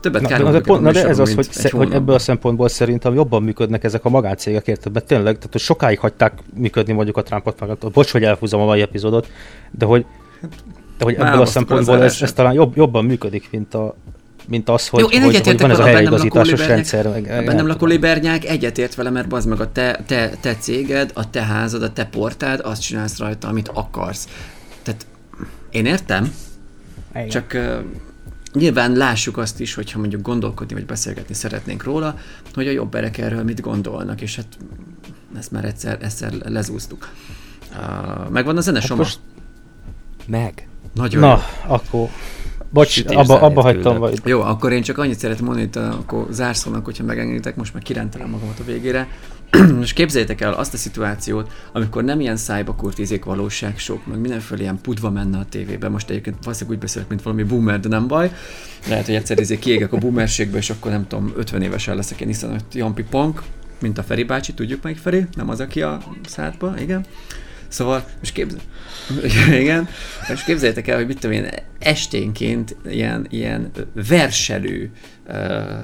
Többet Na, kell de, de, pont, na de ez az, hogy, sze, hogy ebből a szempontból szerintem jobban működnek ezek a magáncégek, érted? Mert tényleg, tehát hogy sokáig hagyták működni mondjuk a Trumpot, meg a, bocs, hogy elhúzom a mai epizódot, de hogy, de hogy ebből a szempontból ez, ez talán jobb, jobban működik, mint, a, mint az, hogy, Jó, én hogy, hogy van ez a libernyák- rendszer. Meg, A bennem nem lakó libernyák egyetért vele, mert bazd meg a te, te, te céged, a te házad, a te portád, azt csinálsz rajta, amit akarsz. Tehát én értem, Igen. Csak uh, nyilván lássuk azt is, hogyha mondjuk gondolkodni vagy beszélgetni szeretnénk róla, hogy a jobberek erről mit gondolnak, és hát ezt már egyszer, egyszer lezúztuk. Uh, megvan a zene, Soma? most- Meg. Nagyon Na, jó. akkor, bocs, abba, abba hagytam, vagy Jó, akkor én csak annyit szeretem mondani, uh, akkor zárszónak, hogyha megengeditek, most már kirántalom magamat a végére. Most képzeljétek el azt a szituációt, amikor nem ilyen szájbakurt izék valóság sok, meg mindenféle ilyen pudva menne a tévében. Most egyébként valószínűleg úgy beszélek, mint valami boomer, de nem baj. Lehet, hogy egyszer izé kiégek a boomerségbe, és akkor nem tudom, 50 évesen leszek én hiszen, hogy Jampi Punk, mint a Feri bácsi, tudjuk melyik Feri, nem az, aki a szádba, igen. Szóval, most képzel... Igen, és képzeljétek el, hogy mit tudom én, esténként ilyen, ilyen verselő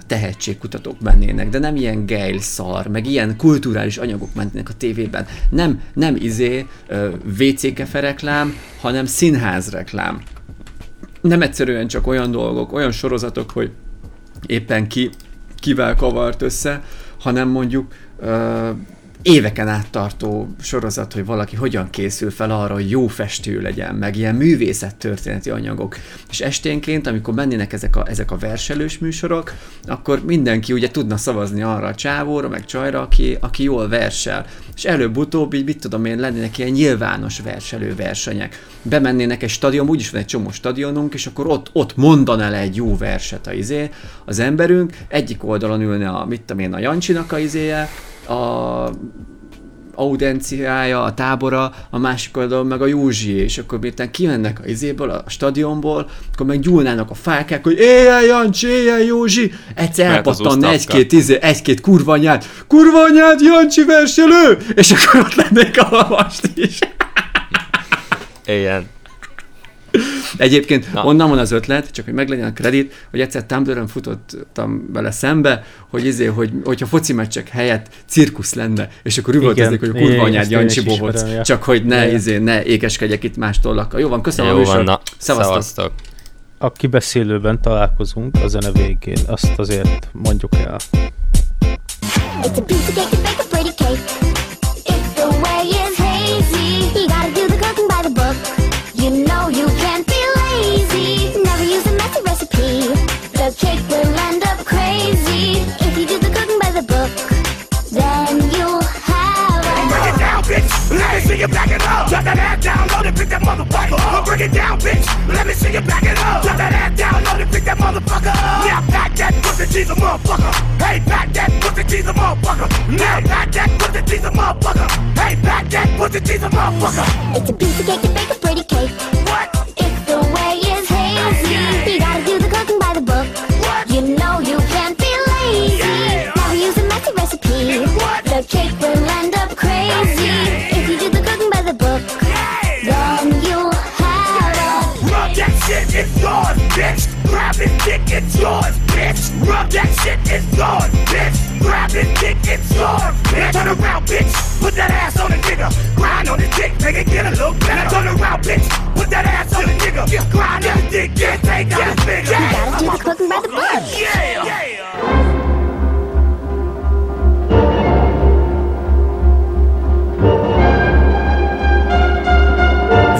tehetségkutatók mennének, de nem ilyen geil szar, meg ilyen kulturális anyagok mennének a tévében. Nem, nem izé WC kefereklám, hanem színházreklám. Nem egyszerűen csak olyan dolgok, olyan sorozatok, hogy éppen ki, kivel kavart össze, hanem mondjuk éveken át tartó sorozat, hogy valaki hogyan készül fel arra, hogy jó festő legyen, meg ilyen művészettörténeti anyagok. És esténként, amikor mennének ezek a, ezek a verselős műsorok, akkor mindenki ugye tudna szavazni arra a csávóra, meg csajra, aki, aki jól versel. És előbb-utóbb így, mit tudom én, lennének ilyen nyilvános verselő versenyek. Bemennének egy stadion, úgyis van egy csomó stadionunk, és akkor ott, ott mondaná le egy jó verset a izé, az emberünk, egyik oldalon ülne a, mit tudom én, a Jancsinak a izéje, a audenciája, a tábora, a másik oldalon meg a Józsi, és akkor miután kimennek a izéből, a stadionból, akkor meg gyúlnának a fákák, hogy éjjel Jancsi, éjjel Józsi, egyszer elpattanna egy-két, izé, egy-két kurvanyát, kurvanyát Jancsi verselő, és akkor ott lennék a lavast is. Ilyen. Egyébként Na. onnan van az ötlet, csak hogy meglegyen a kredit, hogy egyszer Tumblr-ön futottam vele szembe, hogy izé, hogy, hogyha foci meccsek helyett cirkusz lenne, és akkor üvöltöznék, hogy a kurva anyád Jancsi Bohóc, ja. csak hogy ne, ja. izé, ne ékeskedjek itt más tollakkal. Jó van, köszönöm Jó a van, na, szevasztok. A kibeszélőben találkozunk a zene végén, azt azért mondjuk el. It's a piece of cake, it's like a pretty cake. Cake will end up crazy if you do the cooking by the book. Then you'll have a. Break it down, bitch. Let me see you back it up. Drop that ass down, load it, pick that motherfucker up. Break it down, bitch. Let me see you back it up. Drop that ass down, load it, pick that motherfucker up. Now back that pussy, cheese a motherfucker. Hey, back that pussy, cheese a motherfucker. Now back that pussy, cheese a motherfucker. Hey, back that pussy, cheese a motherfucker. It's a piece of cake to bake a pretty cake. What? What? The cake will end up crazy okay. if you do the cooking by the book. Then you have a. Rub that shit, it's yours, bitch. Grab it, dick, it's yours, bitch. Rub that shit, it's yours, bitch. Grab it, dick, it's yours, bitch. Turn around, bitch. Put that ass on the nigga. Grind on the dick, make it get a little better. Turn around, bitch. Put that ass on the nigga. Grind on the dick, get take out the finger. You gotta do the cooking by the book. Yeah, yeah.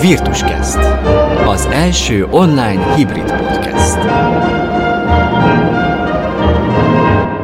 Virtuscast, az első online hibrid podcast.